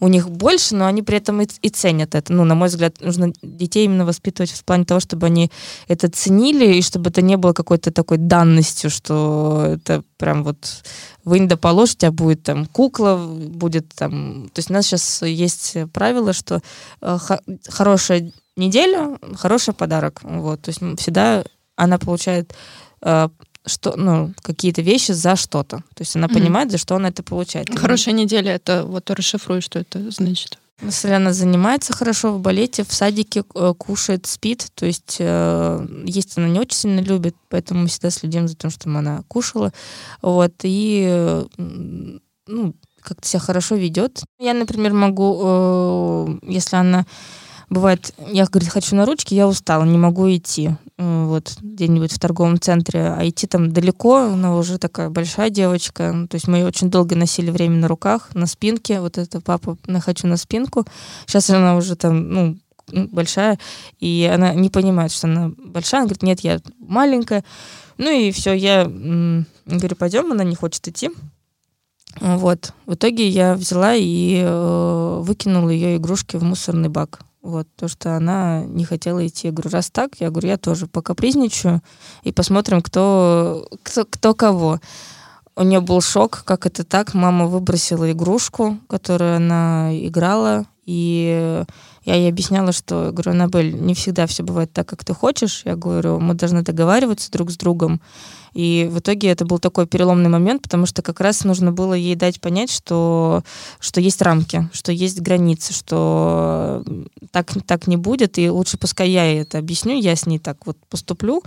у них больше, но они при этом и, и ценят это. Ну, на мой взгляд, нужно детей именно воспитывать в плане того, чтобы они это ценили, и чтобы это не было какой-то такой данностью, что это прям вот вынь да положь, у тебя будет там кукла, будет там... То есть у нас сейчас есть правило, что э, хорошая неделя, хороший подарок. Вот, то есть всегда она получает э, что, ну, какие-то вещи за что-то. То есть она mm-hmm. понимает, за что она это получает.
Хорошая неделя, это вот расшифруй, что это значит.
Если она занимается хорошо в балете, в садике э, кушает, спит, то есть э, есть она не очень сильно любит, поэтому мы всегда следим за тем, чтобы она кушала, вот, и э, ну, как-то себя хорошо ведет. Я, например, могу, э, если она бывает, я, говорит, хочу на ручки, я устала, не могу идти. Вот где-нибудь в торговом центре, а идти там далеко, она уже такая большая девочка. Ну, то есть мы ее очень долго носили время на руках, на спинке. Вот это папа, на хочу на спинку. Сейчас она уже там, ну, большая, и она не понимает, что она большая. Она говорит, нет, я маленькая. Ну и все, я говорю, пойдем, она не хочет идти. Вот. В итоге я взяла и э, выкинула ее игрушки в мусорный бак. Вот, то, что она не хотела идти. Я говорю, раз так, я говорю, я тоже покапризничаю и посмотрим, кто, кто, кто кого. У нее был шок, как это так. Мама выбросила игрушку, которую она играла, и я ей объясняла, что, говорю, Аннабель, не всегда все бывает так, как ты хочешь. Я говорю, мы должны договариваться друг с другом. И в итоге это был такой переломный момент, потому что как раз нужно было ей дать понять, что, что есть рамки, что есть границы, что так, так не будет, и лучше пускай я ей это объясню, я с ней так вот поступлю.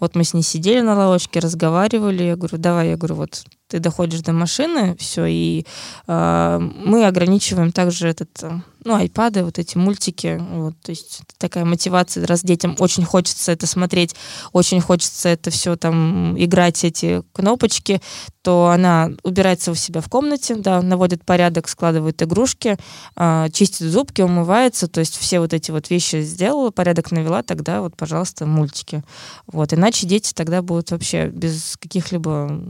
Вот мы с ней сидели на лавочке, разговаривали, я говорю, давай, я говорю, вот ты доходишь до машины, все, и э, мы ограничиваем также этот, ну, айпады, вот эти мультики, вот, то есть такая мотивация, раз детям очень хочется это смотреть, очень хочется это все там играть, эти кнопочки, то она убирается у себя в комнате, да, наводит порядок, складывает игрушки, э, чистит зубки, умывается, то есть все вот эти вот вещи сделала, порядок навела, тогда вот, пожалуйста, мультики. Вот, иначе дети тогда будут вообще без каких-либо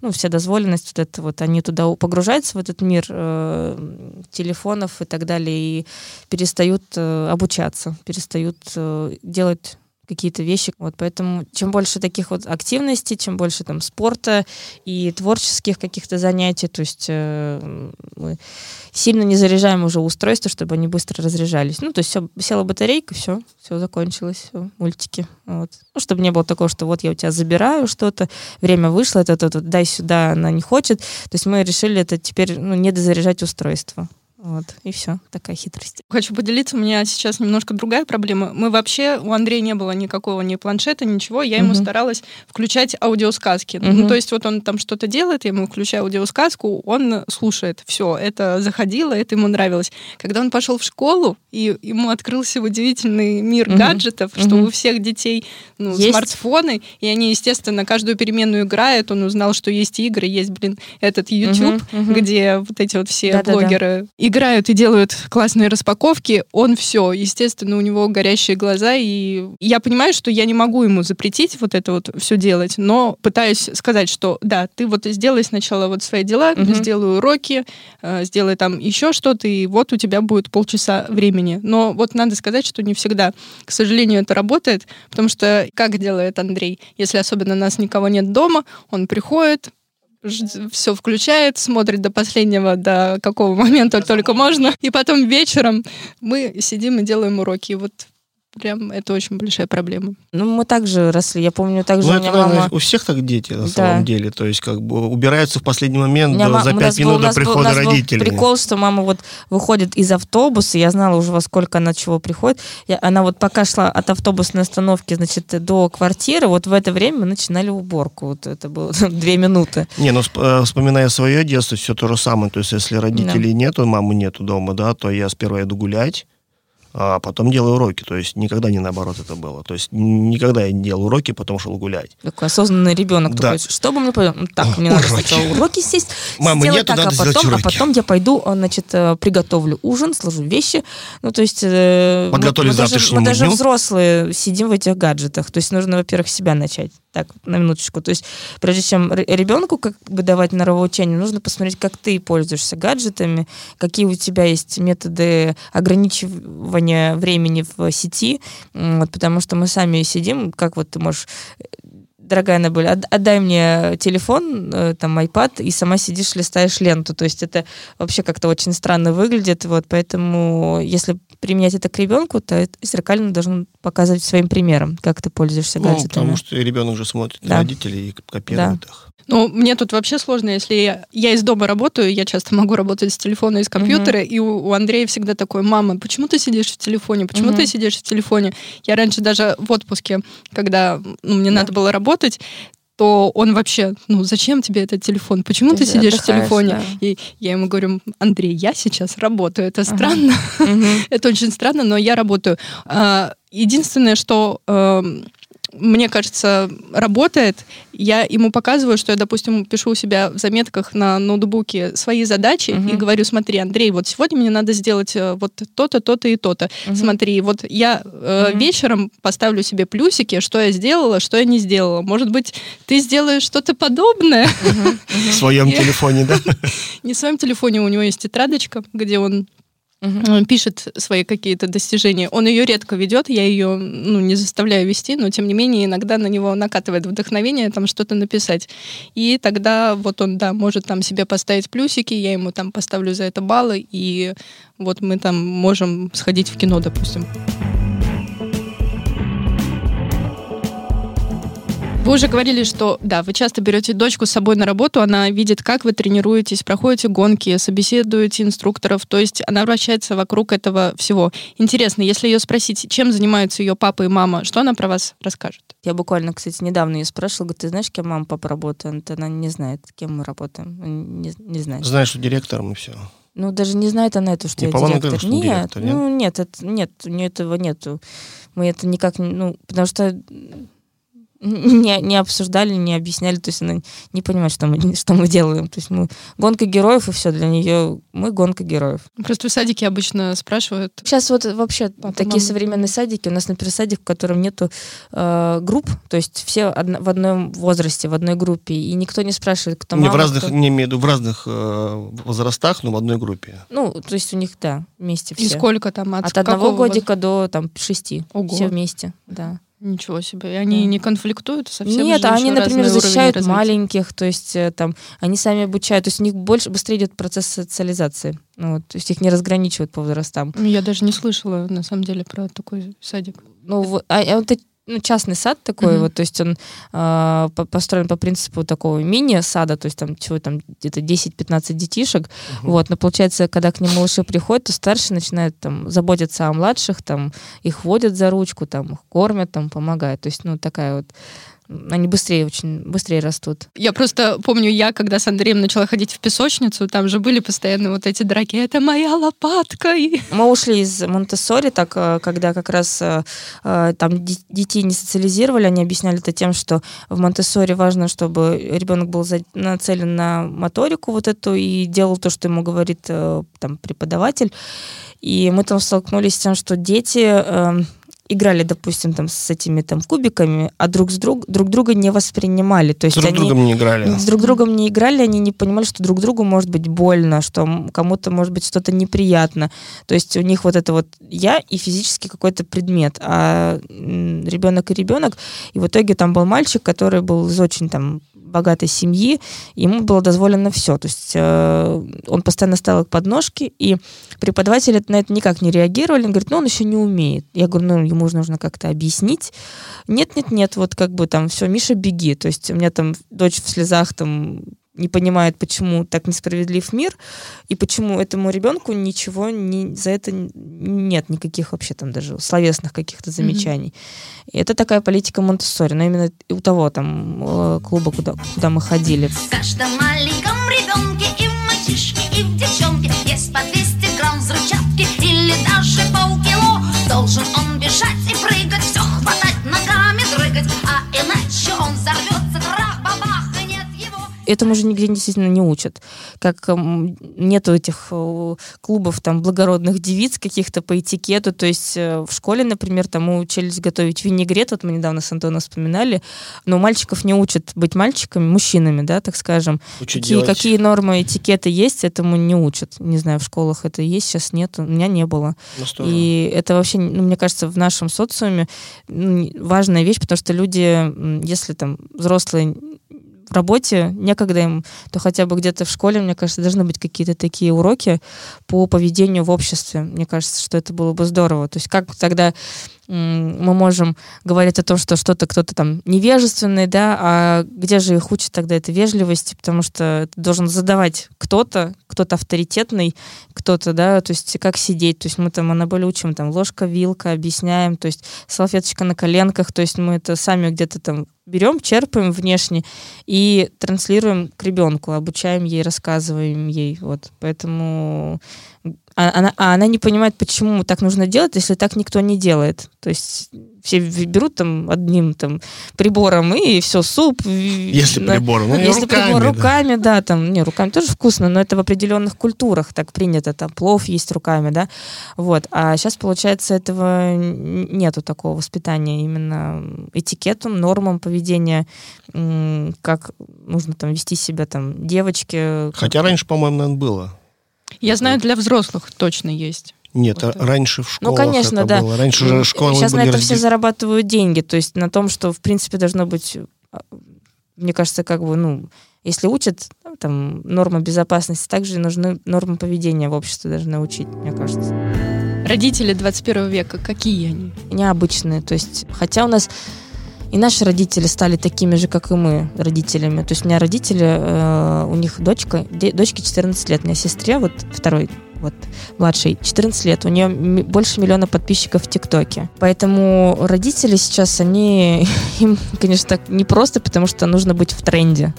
ну, вся дозволенность, вот это вот, они туда погружаются в этот мир э, телефонов и так далее, и перестают э, обучаться, перестают э, делать какие-то вещи. Вот поэтому чем больше таких вот активностей, чем больше там спорта и творческих каких-то занятий, то есть э, мы сильно не заряжаем уже устройства, чтобы они быстро разряжались. Ну, то есть все, села батарейка, все, все закончилось, все, мультики. Вот. Ну, чтобы не было такого, что вот я у тебя забираю что-то, время вышло, это, это, это дай сюда, она не хочет. То есть мы решили это теперь ну, не дозаряжать устройство. Вот, и все, такая хитрость.
Хочу поделиться, у меня сейчас немножко другая проблема. Мы вообще, у Андрея не было никакого ни планшета, ничего, я ему uh-huh. старалась включать аудиосказки. Uh-huh. Ну, то есть вот он там что-то делает, я ему включаю аудиосказку, он слушает. Все, это заходило, это ему нравилось. Когда он пошел в школу, и ему открылся удивительный мир uh-huh. гаджетов, что uh-huh. у всех детей ну, смартфоны, и они, естественно, каждую переменную играют, он узнал, что есть игры, есть, блин, этот YouTube. Uh-huh. где вот эти вот все Да-да-да. блогеры играют и делают классные распаковки, он все, естественно, у него горящие глаза, и я понимаю, что я не могу ему запретить вот это вот все делать, но пытаюсь сказать, что да, ты вот сделай сначала вот свои дела, угу. сделай уроки, э, сделай там еще что-то, и вот у тебя будет полчаса времени. Но вот надо сказать, что не всегда, к сожалению, это работает, потому что как делает Андрей, если особенно нас никого нет дома, он приходит, все включает, смотрит до последнего, до какого момента только можно. И потом вечером мы сидим и делаем уроки. И вот Прям это очень большая проблема.
Ну, мы также росли. Я помню, также
ну,
у меня это, мама...
У всех так дети, на да. самом деле. То есть, как бы убираются в последний момент до, за пять минут был, до прихода был, родителей.
прикол, что мама вот выходит из автобуса, я знала уже во сколько она чего приходит. Я, она вот пока шла от автобусной остановки, значит, до квартиры, вот в это время мы начинали уборку. Вот это было две минуты.
Не, ну, э, вспоминая свое детство, все то же самое. То есть, если родителей да. нету, мамы нету дома, да, то я сперва иду гулять, а потом делаю уроки. То есть никогда не наоборот это было. То есть никогда я не делал уроки, потом шел гулять.
Такой осознанный ребенок. Да. Такой, что бы мне пойдем? Так, мне надо сначала уроки сесть,
Мама,
сделать так,
а потом,
а потом я пойду, а, значит, э, приготовлю ужин, сложу вещи. Ну, то есть...
Подготовлю
мы,
мы даже, мы
даже взрослые сидим в этих гаджетах. То есть нужно, во-первых, себя начать Так, на минуточку. То есть, прежде чем ребенку как бы давать норовоучение, нужно посмотреть, как ты пользуешься гаджетами, какие у тебя есть методы ограничивания времени в сети, вот, потому что мы сами сидим, как вот ты можешь дорогая Набель, отдай мне телефон, э, там, iPad, и сама сидишь, листаешь ленту. То есть это вообще как-то очень странно выглядит, вот, поэтому если применять это к ребенку, то зеркально должен показывать своим примером, как ты пользуешься гаджетами.
Ну, потому что ребенок же смотрит да. на родителей и копирует да. их.
Ну, мне тут вообще сложно, если я, я из дома работаю, я часто могу работать с телефона и с компьютера, uh-huh. и у, у Андрея всегда такой, мама, почему ты сидишь в телефоне, почему uh-huh. ты сидишь в телефоне? Я раньше даже в отпуске, когда ну, мне да. надо было работать, то он вообще, ну, зачем тебе этот телефон? Почему ты, ты сидишь в телефоне? Да. И я ему говорю, Андрей, я сейчас работаю. Это странно. Uh-huh. Это очень странно, но я работаю. А, единственное, что эм, мне кажется, работает. Я ему показываю, что я, допустим, пишу у себя в заметках на ноутбуке свои задачи uh-huh. и говорю, смотри, Андрей, вот сегодня мне надо сделать э, вот то-то, то-то и то-то. Uh-huh. Смотри, вот я э, uh-huh. вечером поставлю себе плюсики, что я сделала, что я не сделала. Может быть, ты сделаешь что-то подобное.
В своем телефоне, да?
Не в своем телефоне, у него есть тетрадочка, где он угу. пишет свои какие-то достижения. Он ее редко ведет, я ее ну, не заставляю вести, но тем не менее иногда на него накатывает вдохновение там что-то написать. И тогда вот он, да, может там себе поставить плюсики, я ему там поставлю за это баллы, и вот мы там можем сходить в кино, допустим. Вы уже говорили, что, да, вы часто берете дочку с собой на работу, она видит, как вы тренируетесь, проходите гонки, собеседуете инструкторов, то есть она вращается вокруг этого всего. Интересно, если ее спросить, чем занимаются ее папа и мама, что она про вас расскажет?
Я буквально, кстати, недавно ее спрашивала, говорит, ты знаешь, кем мама, папа работает? Она не знает, кем мы работаем, не, не знает.
Знаешь, что директором и все.
Ну, даже не знает она это, что не, я директор. Говорит, нет, директор, нет, ну, нет, это, нет, у нее этого нету. Мы это никак, ну, потому что не, не обсуждали, не объясняли, то есть она не понимает, что мы, что мы делаем. То есть мы гонка героев, и все, для нее мы гонка героев.
Просто в садике обычно спрашивают.
Сейчас вот вообще Папа, такие мама. современные садики, у нас, например, садик, в котором нету э, групп, то есть все одно, в одном возрасте, в одной группе, и никто не спрашивает, кто
не
мама,
в разных,
кто...
не имею в виду, в разных э, возрастах, но в одной группе.
Ну, то есть у них, да, вместе все.
И сколько там?
От, от одного годика до там шести. Ого. Все вместе, да.
Ничего себе. И они да. не конфликтуют совсем?
Нет, они, например, защищают маленьких, то есть э, там они сами обучают, то есть у них больше, быстрее идет процесс социализации. Ну, вот, то есть их не разграничивают по возрастам.
Я даже не слышала, на самом деле, про такой садик.
Ну, а, а вот ну, частный сад такой, mm-hmm. вот, то есть он э, построен по принципу такого мини-сада, то есть там чего там где-то 10-15 детишек, mm-hmm. вот, но получается, когда к ним малыши приходят, то старшие начинают там заботиться о младших, там их водят за ручку, там их кормят, там помогают, то есть, ну, такая вот они быстрее, очень быстрее растут.
Я просто помню, я, когда с Андреем начала ходить в песочницу, там же были постоянно вот эти драки. Это моя лопатка.
Мы ушли из монте так, э, когда как раз э, э, там детей не социализировали, они объясняли это тем, что в монте важно, чтобы ребенок был нацелен на моторику вот эту и делал то, что ему говорит там преподаватель. И мы там столкнулись с тем, что дети эм, играли, допустим, там с этими там кубиками, а друг с друг друг друга не воспринимали. То есть
друг
они
другом не играли.
С друг другом не играли, они не понимали, что друг другу может быть больно, что кому-то может быть что-то неприятно. То есть у них вот это вот я и физически какой-то предмет, а ребенок и ребенок. И в итоге там был мальчик, который был из очень там богатой семьи, ему было дозволено все. То есть э, он постоянно ставил их подножки, и преподаватели на это никак не реагировали. Он говорит, ну он еще не умеет. Я говорю, ну ему нужно как-то объяснить. Нет, нет, нет, вот как бы там все, Миша, беги. То есть у меня там дочь в слезах там не понимает, почему так несправедлив мир, и почему этому ребенку ничего не, за это нет никаких вообще там даже словесных каких-то замечаний. Mm-hmm. И это такая политика монте но именно у того там э, клуба, куда, куда мы ходили. В каждом маленьком ребенке и в мальчишке, и в девчонке есть по 200 грамм взрывчатки или даже полкило. Должен он этому же нигде действительно не учат. Как нету этих э, клубов там благородных девиц каких-то по этикету, то есть э, в школе, например, там мы учились готовить винегрет, вот мы недавно с Антоном вспоминали, но мальчиков не учат быть мальчиками, мужчинами, да, так скажем.
Учат
какие,
делать-
какие нормы этикета есть, этому не учат. Не знаю, в школах это есть, сейчас нет, у меня не было.
Ну, здорово.
И это вообще, ну, мне кажется, в нашем социуме важная вещь, потому что люди, если там взрослые в работе, некогда им, то хотя бы где-то в школе, мне кажется, должны быть какие-то такие уроки по поведению в обществе. Мне кажется, что это было бы здорово. То есть как тогда мы можем говорить о том, что что-то кто-то там невежественный, да, а где же их учат тогда это вежливости, потому что должен задавать кто-то, кто-то авторитетный, кто-то, да, то есть как сидеть, то есть мы там анаболь учим, там ложка, вилка, объясняем, то есть салфеточка на коленках, то есть мы это сами где-то там берем, черпаем внешне и транслируем к ребенку, обучаем ей, рассказываем ей, вот, поэтому а она, а она не понимает, почему так нужно делать, если так никто не делает. То есть все берут там одним там прибором и все, суп.
Если
на-
прибор, ну,
если
руками,
прибор
да.
руками, да, там, не, руками тоже вкусно, но это в определенных культурах так принято, там, плов есть руками, да, вот. А сейчас, получается, этого нету такого воспитания именно этикетом, нормам поведения, как нужно там вести себя там девочке.
Хотя раньше, по-моему, наверное, было.
Я знаю, для взрослых точно есть.
Нет,
Вот
раньше в
Ну,
школах
конечно,
это
да.
было. Раньше же школы
Сейчас на
были
это все
раздел-
зарабатывают деньги, то есть на том, что, в принципе, должно быть, а, мне кажется, как бы, ну, если учат ну, там нормы безопасности, также нужны нормы поведения в обществе должны учить, мне кажется.
Родители 21 века, какие они?
Необычные, то есть, хотя у нас и наши родители стали такими же, как и мы, родителями. То есть у меня родители, э, у них дочка, де- дочке 14 лет, у меня сестре, вот второй, вот младшей, 14 лет, у нее больше миллиона подписчиков в ТикТоке. Поэтому родители сейчас, они, им, конечно, так не просто, потому что нужно быть в тренде.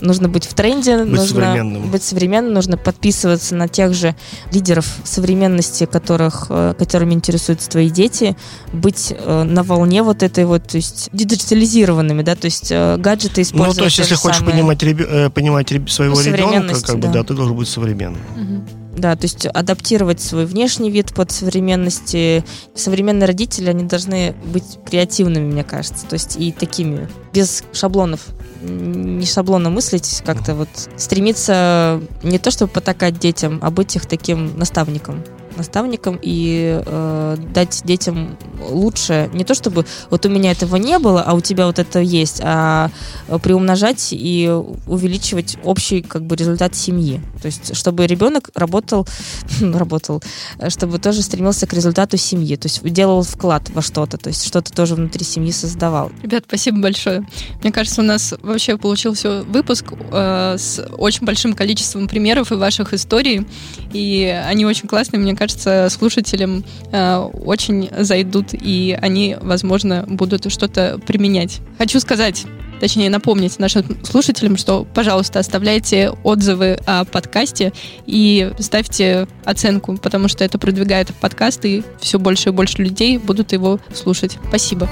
Нужно быть в тренде,
Быть
нужно
современным.
быть современным, нужно подписываться на тех же лидеров современности, которых, э, которыми интересуются твои дети, быть э, на волне вот этой вот, то есть диджитализированными, да, то есть э, гаджеты использовать.
Ну, то есть, если хочешь
самые.
понимать, э, понимать реб- своего ребенка, как бы,
да.
да, ты должен быть современным.
Да, то есть адаптировать свой внешний вид под современности. Современные родители, они должны быть креативными, мне кажется. То есть и такими, без шаблонов. Не шаблонно мыслить, как-то вот стремиться не то чтобы потакать детям, а быть их таким наставником наставником и э, дать детям лучше, не то чтобы вот у меня этого не было, а у тебя вот это есть, а э, приумножать и увеличивать общий как бы результат семьи. То есть, чтобы ребенок работал, работал, э, чтобы тоже стремился к результату семьи, то есть делал вклад во что-то, то есть что-то тоже внутри семьи создавал.
Ребят, спасибо большое. Мне кажется, у нас вообще получился выпуск э, с очень большим количеством примеров и ваших историй. И они очень классные. Мне кажется, слушателям э, очень зайдут, и они, возможно, будут что-то применять. Хочу сказать, точнее напомнить нашим слушателям, что, пожалуйста, оставляйте отзывы о подкасте и ставьте оценку, потому что это продвигает подкаст, и все больше и больше людей будут его слушать. Спасибо.